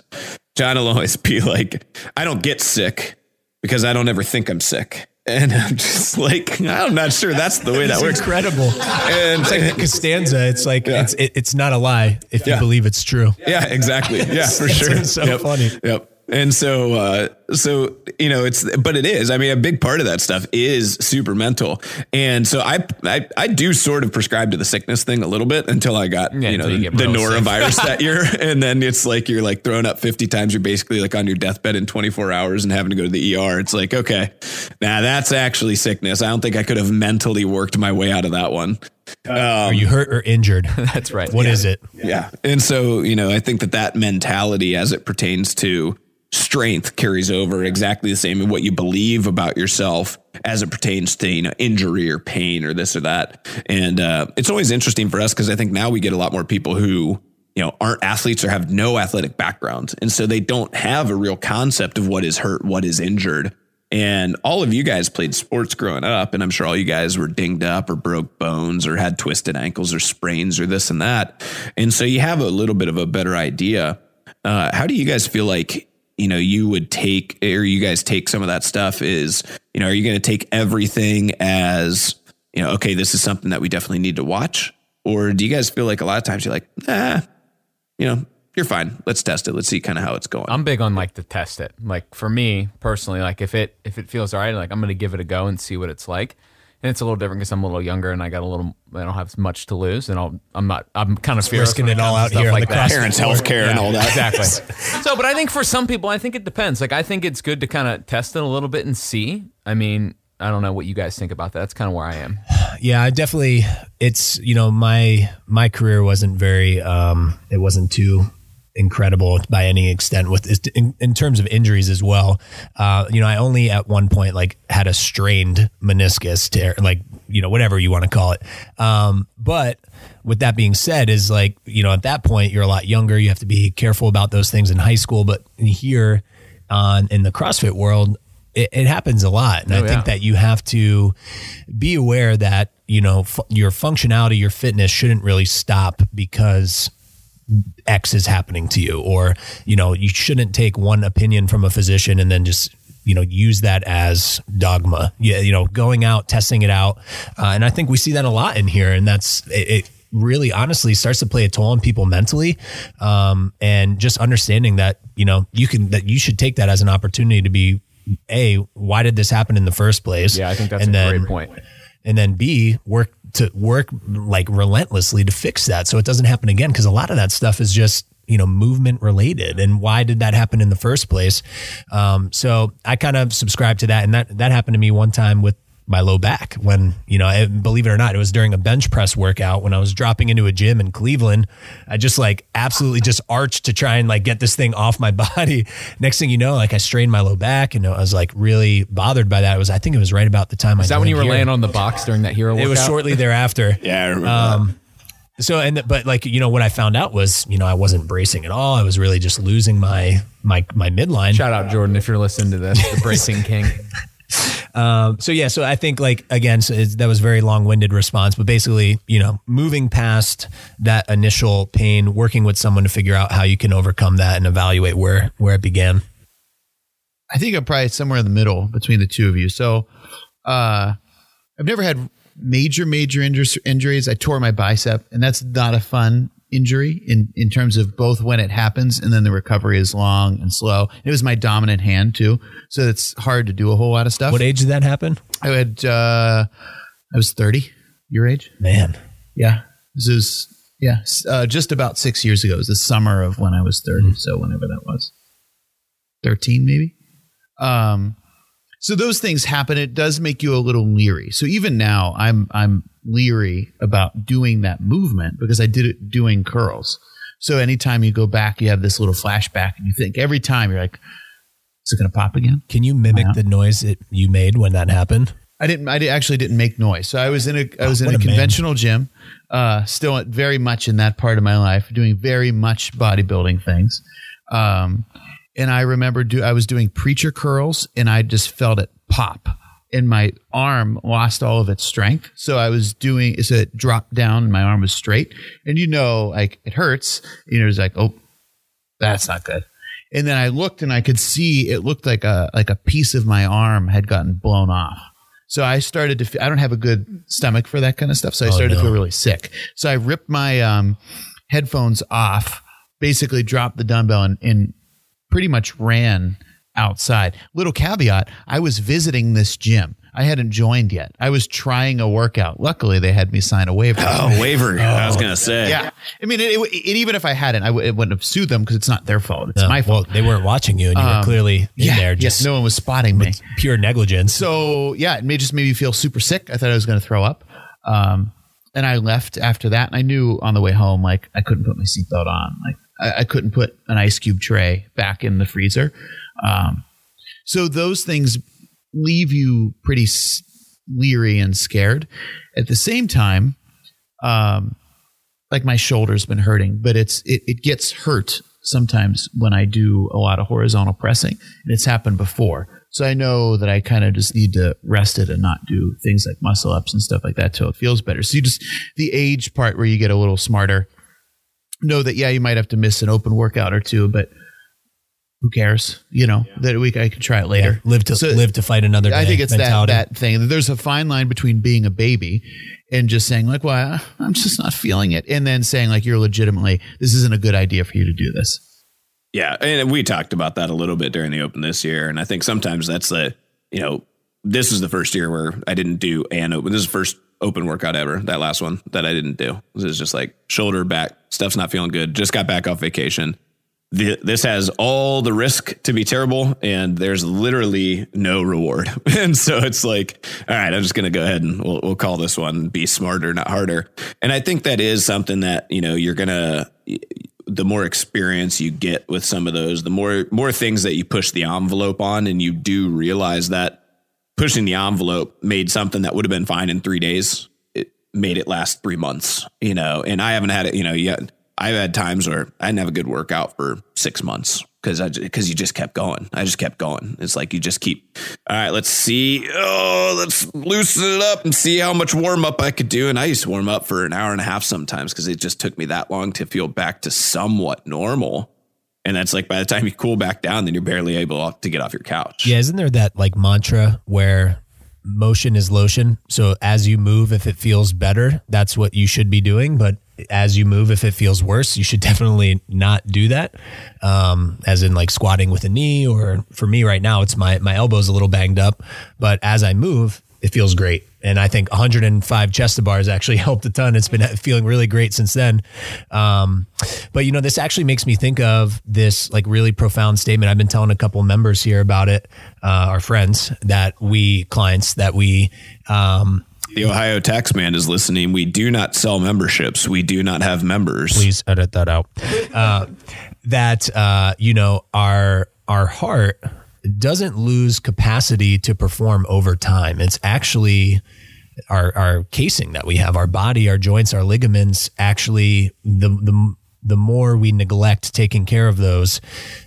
John will always be like, I don't get sick because I don't ever think I'm sick. And I'm just like, I'm not sure that's the way that works. Incredible. And it's like Costanza. It's like yeah. it's it, it's not a lie if you believe it's true. Yeah, exactly. Yeah, for sure. So yep. funny. Yep. And so, uh, so you know it's but it is i mean a big part of that stuff is super mental and so i i, I do sort of prescribe to the sickness thing a little bit until i got Yeah, you know you the, get the real sick. norovirus that year and then it's like you're like thrown up 50 times you're basically like on your deathbed in 24 hours and having to go to the er it's like okay now that's actually sickness i don't think i could have mentally worked my way out of that one Are you hurt or injured? That's right. What is it? yeah. And so, you know, I think that that mentality as it pertains to strength carries over exactly the same in what you believe about yourself as it pertains to, you know, injury or pain or this or that. And uh, it's always interesting for us because I think now we get a lot more people who, you know, aren't athletes or have no athletic background. And so they don't have a real concept of what is hurt, what is injured. And all of you guys played sports growing up, and I'm sure all you guys were dinged up or broke bones or had twisted ankles or sprains or this and that. And so you have a little bit of a better idea. Uh, how do you guys feel like you know you would take or you guys take some of that stuff? Is you know are you going to take everything as you know okay this is something that we definitely need to watch, or do you guys feel like a lot of times you're like ah you know you're fine let's test it let's see kind of how it's going. I'm big on like to test it. Like for me personally, like if it if it feels all right, like I'm gonna give it a go and see what it's like. And it's a little different because I'm a little younger and I got a little I don't have as much to lose and I'll I'm not I'm kind of fearless risking it all out here on like the that. Parents' health care and all that. Exactly. so, but I think for some people, I think it depends. Like, I think it's good to kind of test it a little bit and see. I mean, I don't know what you guys think about that. That's kind of where I am. Yeah, I definitely. It's you know my my career wasn't very. um It wasn't too incredible by any extent with in, in terms of injuries as well. Uh, you know, I only at one point like had a strained meniscus tear, like you know whatever you want to call it. Um, but with that being said, is like you know at that point you're a lot younger. You have to be careful about those things in high school, but here on in the CrossFit world. It, it happens a lot, and I Oh, think yeah. that you have to be aware that you know fu- your functionality, your fitness shouldn't really stop because X is happening to you, or you know you shouldn't take one opinion from a physician and then just you know use that as dogma. Yeah, you know, going out testing it out, uh, and I think we see that a lot in here, and that's it. it really honestly starts to play a toll on people mentally um, and just understanding that you know you can that you should take that as an opportunity to be a why did this happen in the first place Yeah, I think that's and a then, great point. and then B work to work like relentlessly to fix that so it doesn't happen again because a lot of that stuff is just you know movement related. And why did that happen in the first place? Um, so I kind of subscribe to that. And that that happened to me one time with my low back when you know I, believe it or not it was during a bench press workout when I was dropping into a gym in Cleveland I just like absolutely just arched to try and like get this thing off my body next thing you know like I strained my low back and I was like really bothered by that it was I think it was right about the time I Is that when you were joined here. laying on the box during that hero It workout? was shortly thereafter. Yeah, I remember Um, so and but like you know what I found out was you know I wasn't bracing at all. I was really just losing my my my midline. Shout out Jordan if you're listening to this, the bracing king. Um, so yeah, so I think like again, so that was very long winded response, but basically you know moving past that initial pain, working with someone to figure out how you can overcome that and evaluate where where it began. I think I'm probably somewhere in the middle between the two of you. So, uh, I've never had major, major injur- injuries. I tore my bicep, and that's not a fun injury in, in terms of both when it happens and then the recovery is long and slow. It was my dominant hand too, so it's hard to do a whole lot of stuff. What age did that happen? I had, uh, I was 30, your age. Man, Yeah. This is, yeah, uh, just about six years ago. It was the summer of when I was 30. So whenever that was 13, maybe. Um, so those things happen. It does make you a little leery. So even now I'm, I'm leery about doing that movement because I did it doing curls. So anytime you go back, you have this little flashback and you think every time you're like, is it going to pop again? can you mimic the noise it you made when that happened? I didn't. I actually didn't make noise. So I was in a. I was in a a conventional gym. Uh, still very much in that part of my life, doing very much bodybuilding things. Um, and I remember do. I was doing preacher curls, and I just felt it pop, and my arm lost all of its strength. So I was doing. So it dropped down, and my arm was straight. And you know, like it hurts. You know, it's like, oh, that's not good. And then I looked, and I could see it looked like a like a piece of my arm had gotten blown off. So I started to. fe- I don't have a good stomach for that kind of stuff. So I started to feel really sick. So I ripped my um, headphones off, basically dropped the dumbbell, and, and pretty much ran outside. Little caveat I was visiting this gym. I hadn't joined yet. I was trying a workout. Luckily, they had me sign a waiver. Oh, waiver. I was gonna say. Yeah. I mean, it, it, it- even if I hadn't, I w- it wouldn't have sued them because it's not their fault. It's my fault. Well, they weren't watching you, and you were clearly in yeah. there yes. just No one was spotting me. pure negligence. So yeah, it may just made me feel super sick. I thought I was going to throw up. Um, and I left after that. And I knew on the way home, like I couldn't put my seatbelt on. Like I, I couldn't put an ice cube tray back in the freezer. Um, so those things leave you pretty s- leery and scared. At the same time, um, like my shoulder's been hurting, but it's it, it gets hurt sometimes when I do a lot of horizontal pressing, and it's happened before. So I know that I kind of just need to rest it and not do things like muscle ups and stuff like that till it feels better. So you just the age part where you get a little smarter. Know that yeah, you might have to miss an open workout or two, but who cares? You know that week I can try it later. live to So- live to fight another day. I think it's that, that thing. There's a fine line between being a baby and just saying like, "Well, I'm just not feeling it," and then saying like, "You're legitimately this isn't a good idea for you to do this." Yeah, and we talked about that a little bit during the open this year, and I think sometimes that's the you know this is the first year where I didn't do an open. This is the first open workout ever. That last one that I didn't do. This is just like shoulder back stuff's not feeling good. Just got back off vacation. The, this has all the risk to be terrible, and there's literally no reward. and so it's like, all right, I'm just going to go ahead and we'll, we'll call this one "Be Smarter, Not Harder." And I think that is something that you know you're gonna the more experience you get with some of those, the more more things that you push the envelope on, and you do realize that pushing the envelope made something that would have been fine in three days. It made it last three months, you know. And I haven't had it, you know, yet. I've had times where I didn't have a good workout for six months because I because you just kept going. I just kept going. It's like you just keep. All right, let's see. Oh, let's loosen it up and see how much warm up I could do. And I used to warm up for an hour and a half sometimes because it just took me that long to feel back to somewhat normal. And that's like by the time you cool back down, then you're barely able to get off your couch. Yeah, isn't there that like mantra where motion is lotion? So as you move, if it feels better, that's what you should be doing. But as you move, if it feels worse, you should definitely not do that. Um, as in like squatting with a knee, or for me right now, it's my my elbow's a little banged up. But as I move, it feels great. And I think 105 chest bars actually helped a ton. It's been feeling really great since then. Um, but you know, this actually makes me think of this like really profound statement. I've been telling a couple members here about it, uh, our friends that we clients that we, um, The Ohio taxman is listening. We do not sell memberships. We do not have members. please edit that out. Uh, that uh, you know our our heart doesn't lose capacity to perform over time. It's actually our our casing that we have, our body, our joints, our ligaments. Actually, the the the more we neglect taking care of those,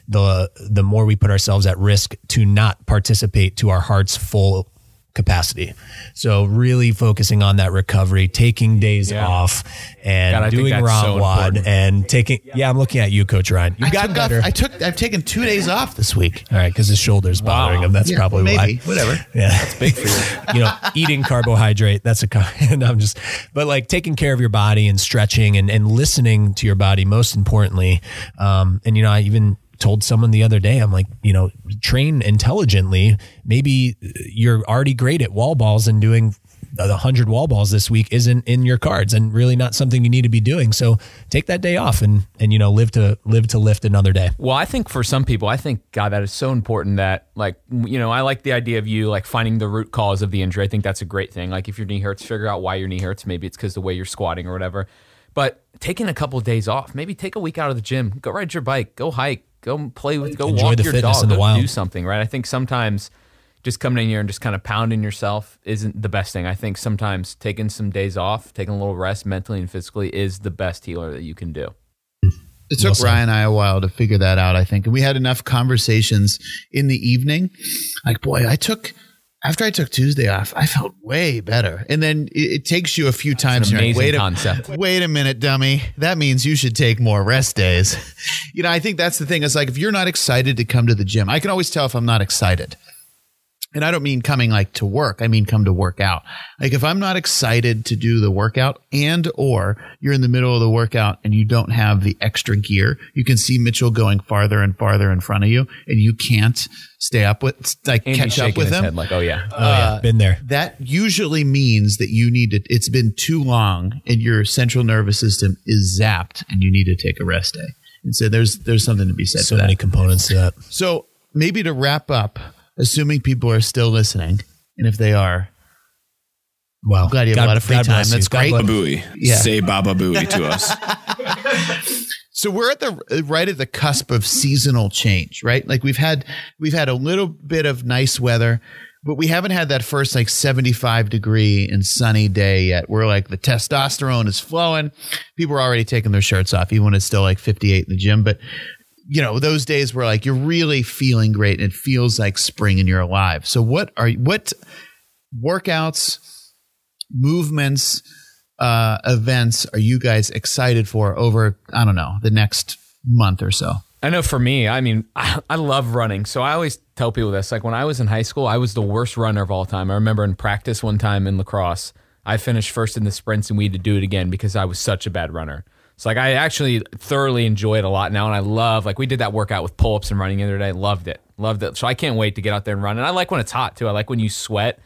the the more we put ourselves at risk to not participate to our heart's full capacity. So really focusing on that recovery, taking days Yeah. off and God, doing that's raw so and taking yeah, I'm looking at you coach Ryan. You I got took better. Off, I took. I've taken two days off this week. All right, because his shoulder's bothering him. That's Yeah, probably maybe. why. Whatever. Yeah, that's big for you. you know, eating carbohydrate. That's a. co- And I'm just, but like taking care of your body and stretching and and listening to your body. Most importantly, um, and you know, I even told someone the other day, I'm like, you know, train intelligently. Maybe you're already great at wall balls and doing the hundred wall balls this week isn't in your cards and really not something you need to be doing. So take that day off and and you know live to live to lift another day. Well, I think for some people, I think God, that is so important that like you know, I like the idea of you like finding the root cause of the injury. I think that's a great thing. Like if your knee hurts, figure out why your knee hurts. Maybe it's because the way you're squatting or whatever. But taking a couple of days off, maybe take a week out of the gym, go ride your bike, go hike, go play with, go Enjoy walk the your dog, in the go wild. do something. Right? I think sometimes just coming in here and just kind of pounding yourself isn't the best thing. I think sometimes taking some days off, taking a little rest mentally and physically is the best healer that you can do. It took Ryan and I a while to figure that out, I think. And we had enough conversations in the evening. Like, boy, I took after I took Tuesday off, I felt way better. And then it, it takes you a few times. an like, amazing wait a. Wait a minute, dummy. That means you should take more rest days. you know, I think that's the thing. It's like if you're not excited to come to the gym, I can always tell if I'm not excited. And I don't mean coming like to work. I mean come to work out. Like if I'm not excited to do the workout and or you're in the middle of the workout and you don't have the extra gear, you can see Mitchell going farther and farther in front of you and you can't stay up with like Andy's catch up with his him. head like, oh yeah. Uh, oh yeah, been there. that usually means that you need to it's been too long and your central nervous system is zapped and you need to take a rest day. And so there's there's something to be said So for that. many components to that. So maybe to wrap up, assuming people are still listening, and if they are, Wow. glad you have a lot of free time. bless That's God great. bless- Booey. Yeah. Say Baba Booey to us. so we're at the right at the cusp of seasonal change, right? Like we've had we've had a little bit of nice weather, but we haven't had that first like 75 degree and sunny day yet. We're like the testosterone is flowing. People are already taking their shirts off, even when it's still like 58 in the gym. But you know, those days where like you're really feeling great and it feels like spring and you're alive. So what are what workouts, movements, uh, events are you guys excited for over, I don't know, the next month or so? I know for me, I mean, I, I love running. So I always tell people this. Like when I was in high school, I was the worst runner of all time. I remember in practice one time in lacrosse, I finished first in the sprints and we had to do it again because I was such a bad runner. So like I actually thoroughly enjoy it a lot now, and I love like we did that workout with pull ups and running the other day. Loved it, loved it. So I can't wait to get out there and run. And I like when it's hot too. I like when you sweat,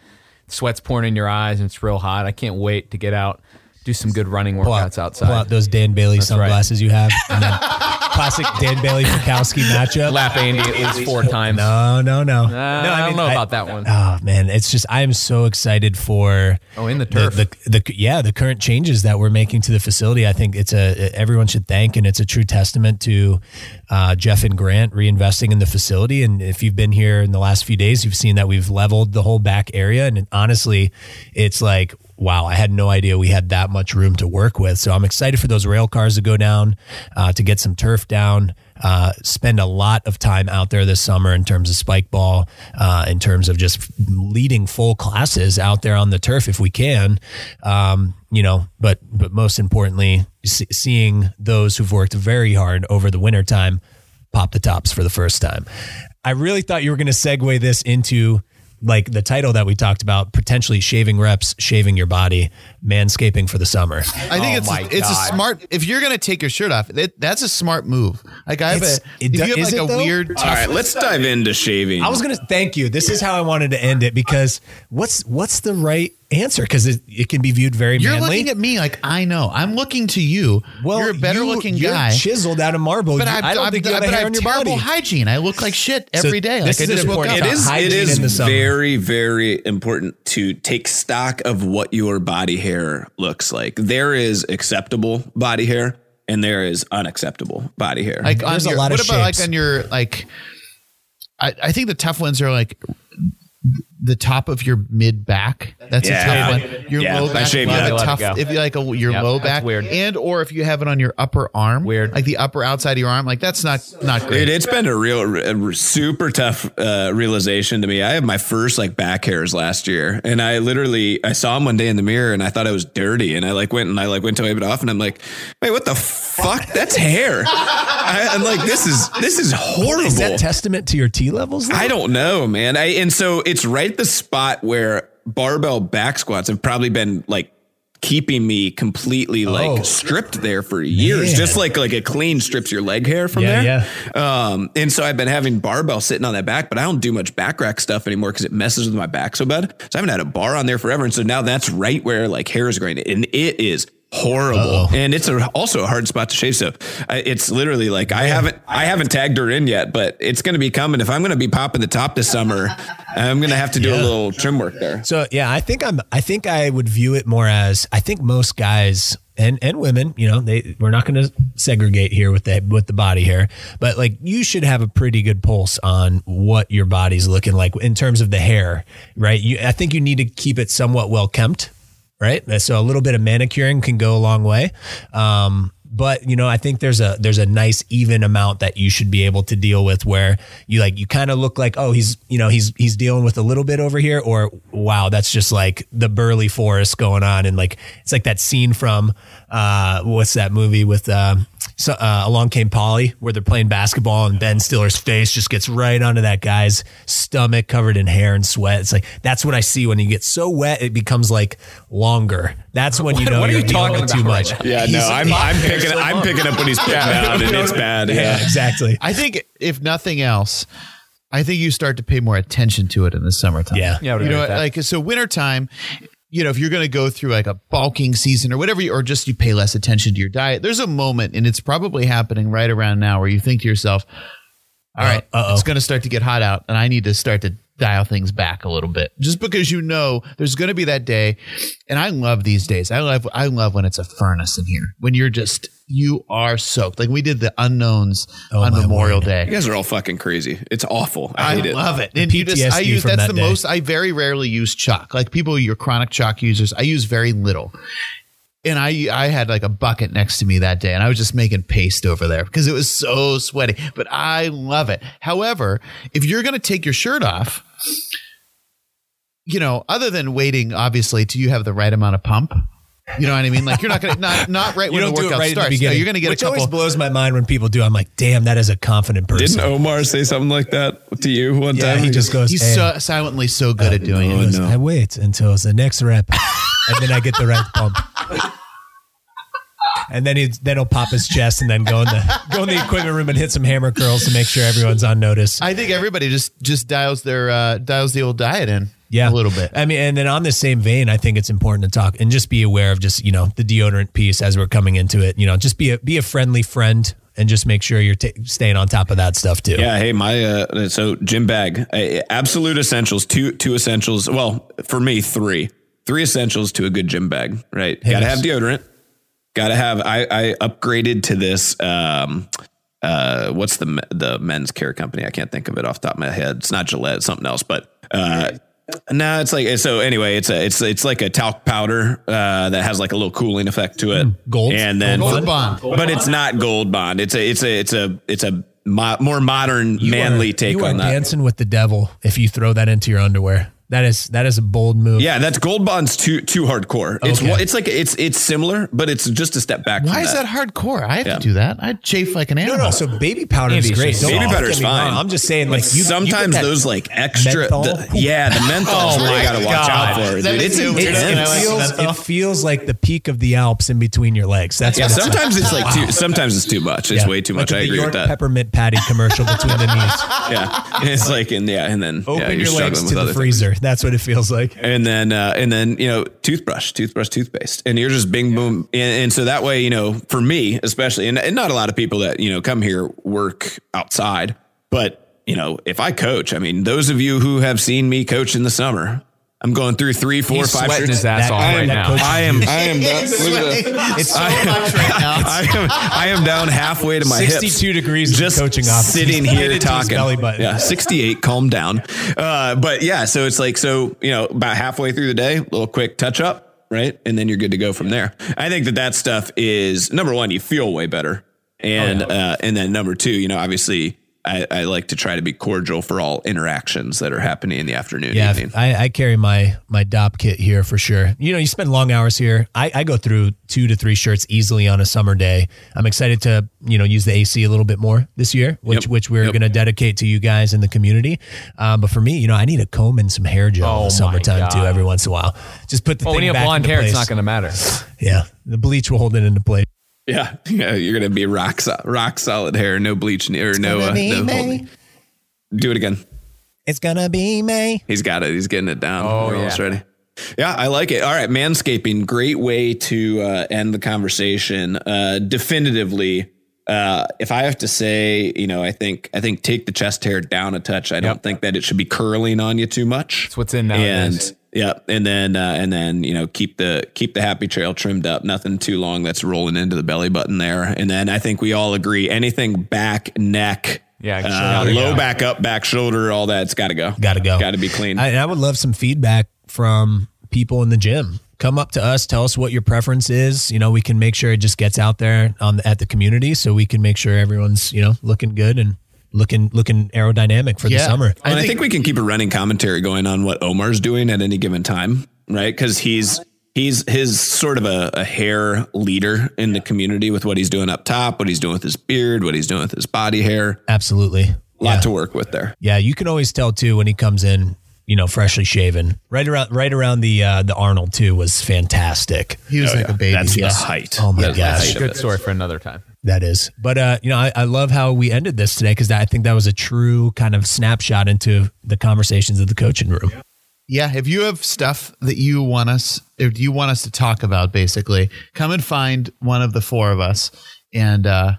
sweat's pouring in your eyes and it's real hot. I can't wait to get out, do some good running Pull out, workouts pull outside. out those Dan Bailey right. sunglasses you have. And then classic Dan Bailey Bukowski matchup. Lap Andy at least four times. No, no, no. Uh, no, I, don't know about that one. Oh man, it's just I am so excited for Oh, in the turf. the, the, the yeah the current changes that we're making to the facility. I think it's a everyone should thank, and it's a true testament to uh, Jeff and Grant reinvesting in the facility. And if you've been here in the last few days, you've seen that we've leveled the whole back area, and honestly, it's like. Wow, I had no idea we had that much room to work with. So I'm excited for those rail cars to go down, uh, to get some turf down, uh, spend a lot of time out there this summer in terms of spike ball, uh, in terms of just leading full classes out there on the turf if we can. Um, you know, but but most importantly, see, seeing those who've worked very hard over the winter time pop the tops for the first time. I really thought you were going to segue this into like the title that we talked about, potentially shaving reps, shaving your body, manscaping for the summer. I think Oh it's a, it's a smart. If you're gonna take your shirt off, that, that's a smart move. Like I have It's- a, it if do- you have is like it a though? weird. All right, let's dive into shaving. I was going to thank you. This is how I wanted to end it because what's what's the right answer? Because it, it can be viewed very You're manly. looking at me like I know. I'm looking to you. Well, you're a better you- looking you're guy. chiseled out of marble. But You- I've, I don't I've, think you have a but I hair have on your terrible body. hygiene. I look like shit So every day. this Like I is just woke important. up. it is it hygiene is in the summer. very very important to take stock of what your body hair looks like there is acceptable body hair and there is unacceptable body hair Like on There's a your, lot of shit. what about shapes. like on your like? I, I think the tough ones are like the top of your mid back. That's Yeah. a tough one. Your Yeah, low back. shaved you have a tough. go. If you like a your Yep, low back, weird. and or if you have it on your upper arm, Weird. like the upper outside of your arm, like that's not not great. It, it's been a real, a super tough uh, realization to me. I had my first like back hairs last year, and I literally I saw them one day in the mirror, and I thought I was dirty, and I like went and I like went to wipe it off, and I'm like, wait, what the fuck? That's hair. I, I'm like, this is this is horrible. Is that testament to your T levels? though? I don't know, man. I and so it's right the spot where barbell back squats have probably been like keeping me completely like Oh. stripped there for years, Man. just like like a clean strips your leg hair from Yeah, there. Um, and so I've been having barbell sitting on that back, but I don't do much back rack stuff anymore because it messes with my back so bad. So I haven't had a bar on there forever, and so now that's right where like hair is growing, and it is horrible and it's a, also a hard spot to shave so I, it's literally like i haven't i haven't tagged her in yet but it's going to be coming if i'm going to be popping the top this summer i'm going to have to do a little trim work there So yeah, I think I'm. I think I would view it more as. I think most guys and and women, you know, they we're not going to segregate here with the with the body hair, but like you should have a pretty good pulse on what your body's looking like in terms of the hair, right? You, I think you need to keep it somewhat well kempt, right? So a little bit of manicuring can go a long way. Um, but you know, I think there's a there's a nice even amount that you should be able to deal with where you like you kind of look like oh he's you know he's he's dealing with a little bit over here or wow that's just like the burly forest going on and like it's like that scene from uh what's that movie with uh so, uh, along came Polly, where they're playing basketball, and Ben Stiller's face just gets right onto that guy's stomach, covered in hair and sweat. It's like that's what I see when you get so wet, it becomes like longer. That's when you know what are you're talking too much. right Yeah, no, I'm I'm picking I'm picking up when he's putting out, and it's bad. Yeah, Yeah. exactly. I think if nothing else, I think you start to pay more attention to it in the summertime. Yeah. Yeah, you know, like so wintertime, you know, if you're going to go through like a bulking season or whatever, or just you pay less attention to your diet, there's a moment, and it's probably happening right around now, where you think to yourself, "All right, uh-oh. it's going to start to get hot out, and I need to start to dial things back a little bit, just because you know there's going to be that day." And I love these days. I love I love when it's a furnace in here, when you're just you are soaked. Like we did the unknowns Oh, on Memorial word. Day. You guys are all fucking crazy. It's awful. I I hate it. love it. And you just, I use that's that the day. most. I very rarely use chalk. Like people, you're chronic chalk users. I use very little. And I I had like a bucket next to me that day, and I was just making paste over there because it was so sweaty. But I love it. However, if you're going to take your shirt off, you know, other than waiting, obviously, till you have the right amount of pump. You know what I mean? Like you're not gonna not not right You when don't the do it workout right at the starts. No, beginning. you're gonna get which a couple. always blows my mind when people do. I'm like, damn, that is a confident person. Didn't Omar say something like that to you one yeah, time? he just goes, He's "Hey." so, silently so good at oh, doing no, it. He goes, no. I wait until it's the next rep, and then I get the right pump. And then he then he'll pop his chest and then go in the go in the equipment room and hit some hammer curls to make sure everyone's on notice. I think everybody just just dials their uh, dials the old diet in. Yeah, a little bit. I mean, and then on the same vein, I think it's important to talk and just be aware of just you know the deodorant piece as we're coming into it. You know, just be a be a friendly friend and just make sure you're ta staying on top of that stuff too. Yeah, hey, my uh, so gym bag, uh, absolute essentials, two two essentials. Well, for me, three, three essentials to a good gym bag. Right, got to have deodorant. Got to have. I I upgraded to this. Um, uh, what's the the men's care company? I can't think of it off the top of my head. It's not Gillette, it's something else. But uh, no, it's like so. Anyway, it's a it's it's like a talc powder uh, that has like a little cooling effect to it. Gold? and then Gold Bond. but it's not gold bond. It's a it's a it's a it's a mo- more modern, You manly are- take you on are that. dancing with the devil if you throw that into your underwear. That is that is a bold move. Yeah, that's gold bond's too too hardcore. It's Okay. one- it's like it's it's similar, but it's just a step back. Why from is that hardcore? I have Yeah. to do that. I chafe like an No, animal. no. no. So baby powder is great. Don't Baby powder is fine. I'm just saying, like you. sometimes you those like extra, the, yeah, the menthol Oh is my you got to watch God. out for, Is dude. a It's new- It, intense. You know, it feels, it feels like the peak of the Alps in between your legs. That's yeah, what it's like. sometimes it's like too. Sometimes it's too much. It's Yeah. way too much. at I the agree York with that. Peppermint patty commercial between the knees. Yeah, it's like and yeah, and then Open your legs to the freezer. That's what it feels like. and then uh, and then you know toothbrush toothbrush toothpaste. And you're just bing boom. And, and so that way you know for me especially and, and not a lot of people that you know come here work outside but you know if i coach i mean those of you who have seen me coach in the summer i'm going through three four He's five sweating shirts his ass That- off right now. I am. I am. Down, look at that. it's so much right now. I am. I am down halfway to my hips. 62 degrees in Just coaching office. sitting He's here pinned into his talking. belly button. Yeah, sixty-eight. Calm down. Uh, but yeah, so it's like so you know about halfway through the day, a little quick touch up, right, and then you're good to go from there. I think that that stuff is number one. You feel way better, and uh, and then number two, you know, obviously. I, I like to try to be cordial for all interactions that are happening in the afternoon. Yeah, evening. I, I carry my my Dopp kit here for sure. You know, you spend long hours here. I, I go through two to three shirts easily on a summer day. I'm excited to you know use the AC a little bit more this year, which Yep. which we're Yep. going to dedicate to you guys in the community. Um, but for me, you know, I need a comb and some hair gel Oh in the summertime too. Every once in a while, just put the Well, when thing you have blonde hair, place. it's not going to matter. Yeah, the bleach will hold it into place. Yeah, yeah, you're gonna be rock so- rock solid hair, no bleach or no, uh, no holding. Do it again. It's gonna be May. He's got it. He's getting it down. Oh, We're yeah. almost ready. Yeah, I like it. All right, manscaping, great way to uh, end the conversation. Uh, definitively, uh, if I have to say, you know, I think I think take the chest hair down a touch. I don't Yep. think that it should be curling on you too much. That's what's in nowadays. And yeah, and then uh, and then you know keep the keep the happy trail trimmed up. Nothing too long that's rolling into the belly button there. And then I think we all agree anything back, neck, Yeah, uh, low back, up back, shoulder, all that's got to go. Got to go. Got to be clean. I, I would love some feedback from people in the gym. Come up to us, tell us what your preference is. You know, we can make sure it just gets out there on the, at the community, so we can make sure everyone's you know looking good and looking looking aerodynamic for the summer. Well, I I, think, think- we can keep a running commentary going on what Omar's doing at any given time, right? Because he's he's his sort of a, a hair leader in the community with what he's doing up top, what he's doing with his beard, what he's doing with his body hair. Absolutely. A lot yeah. to work with there. Yeah, you can always tell too when he comes in, you know, freshly shaven. Right around right around the uh the Arnold too was fantastic. He was like a baby. That's yeah. the height. Oh my That's gosh. height Good story for another time. That is. But uh, you know, I, I love how we ended this today because I think that was a true kind of snapshot into the conversations of the coaching room. Yeah, if you have stuff that you want us, if you want us to talk about, basically, come and find one of the four of us, and uh,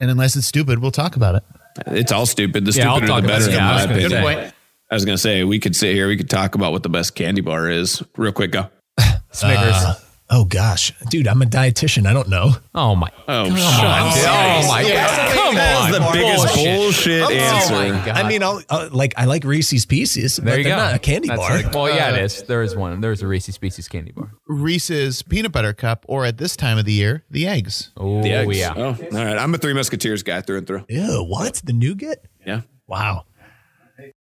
and unless it's stupid, we'll talk about it. It's all stupid. The Yeah, I'll stupider the better, in Yeah, I my was gonna opinion. say. Good point. I was gonna say we could sit here, we could talk about what the best candy bar is. Real quick, go. Snickers. Oh gosh, dude, I'm a dietitian. I don't know. oh my. Oh, Come shut on. dude. Oh my god. Come That on. is the biggest bullshit, Oh answer. my god. I mean, I'll, I'll, like I like Reese's Pieces, but there you they're go. not a candy That's bar. like- well, yeah, it uh, is. There is one. There's a Reese's Pieces candy bar. Reese's peanut butter cup, or at this time of the year, the eggs. Oh The eggs. yeah. Oh, all right. I'm a Three Musketeers guy through and through. Ew, what? The nougat? Yeah. Wow.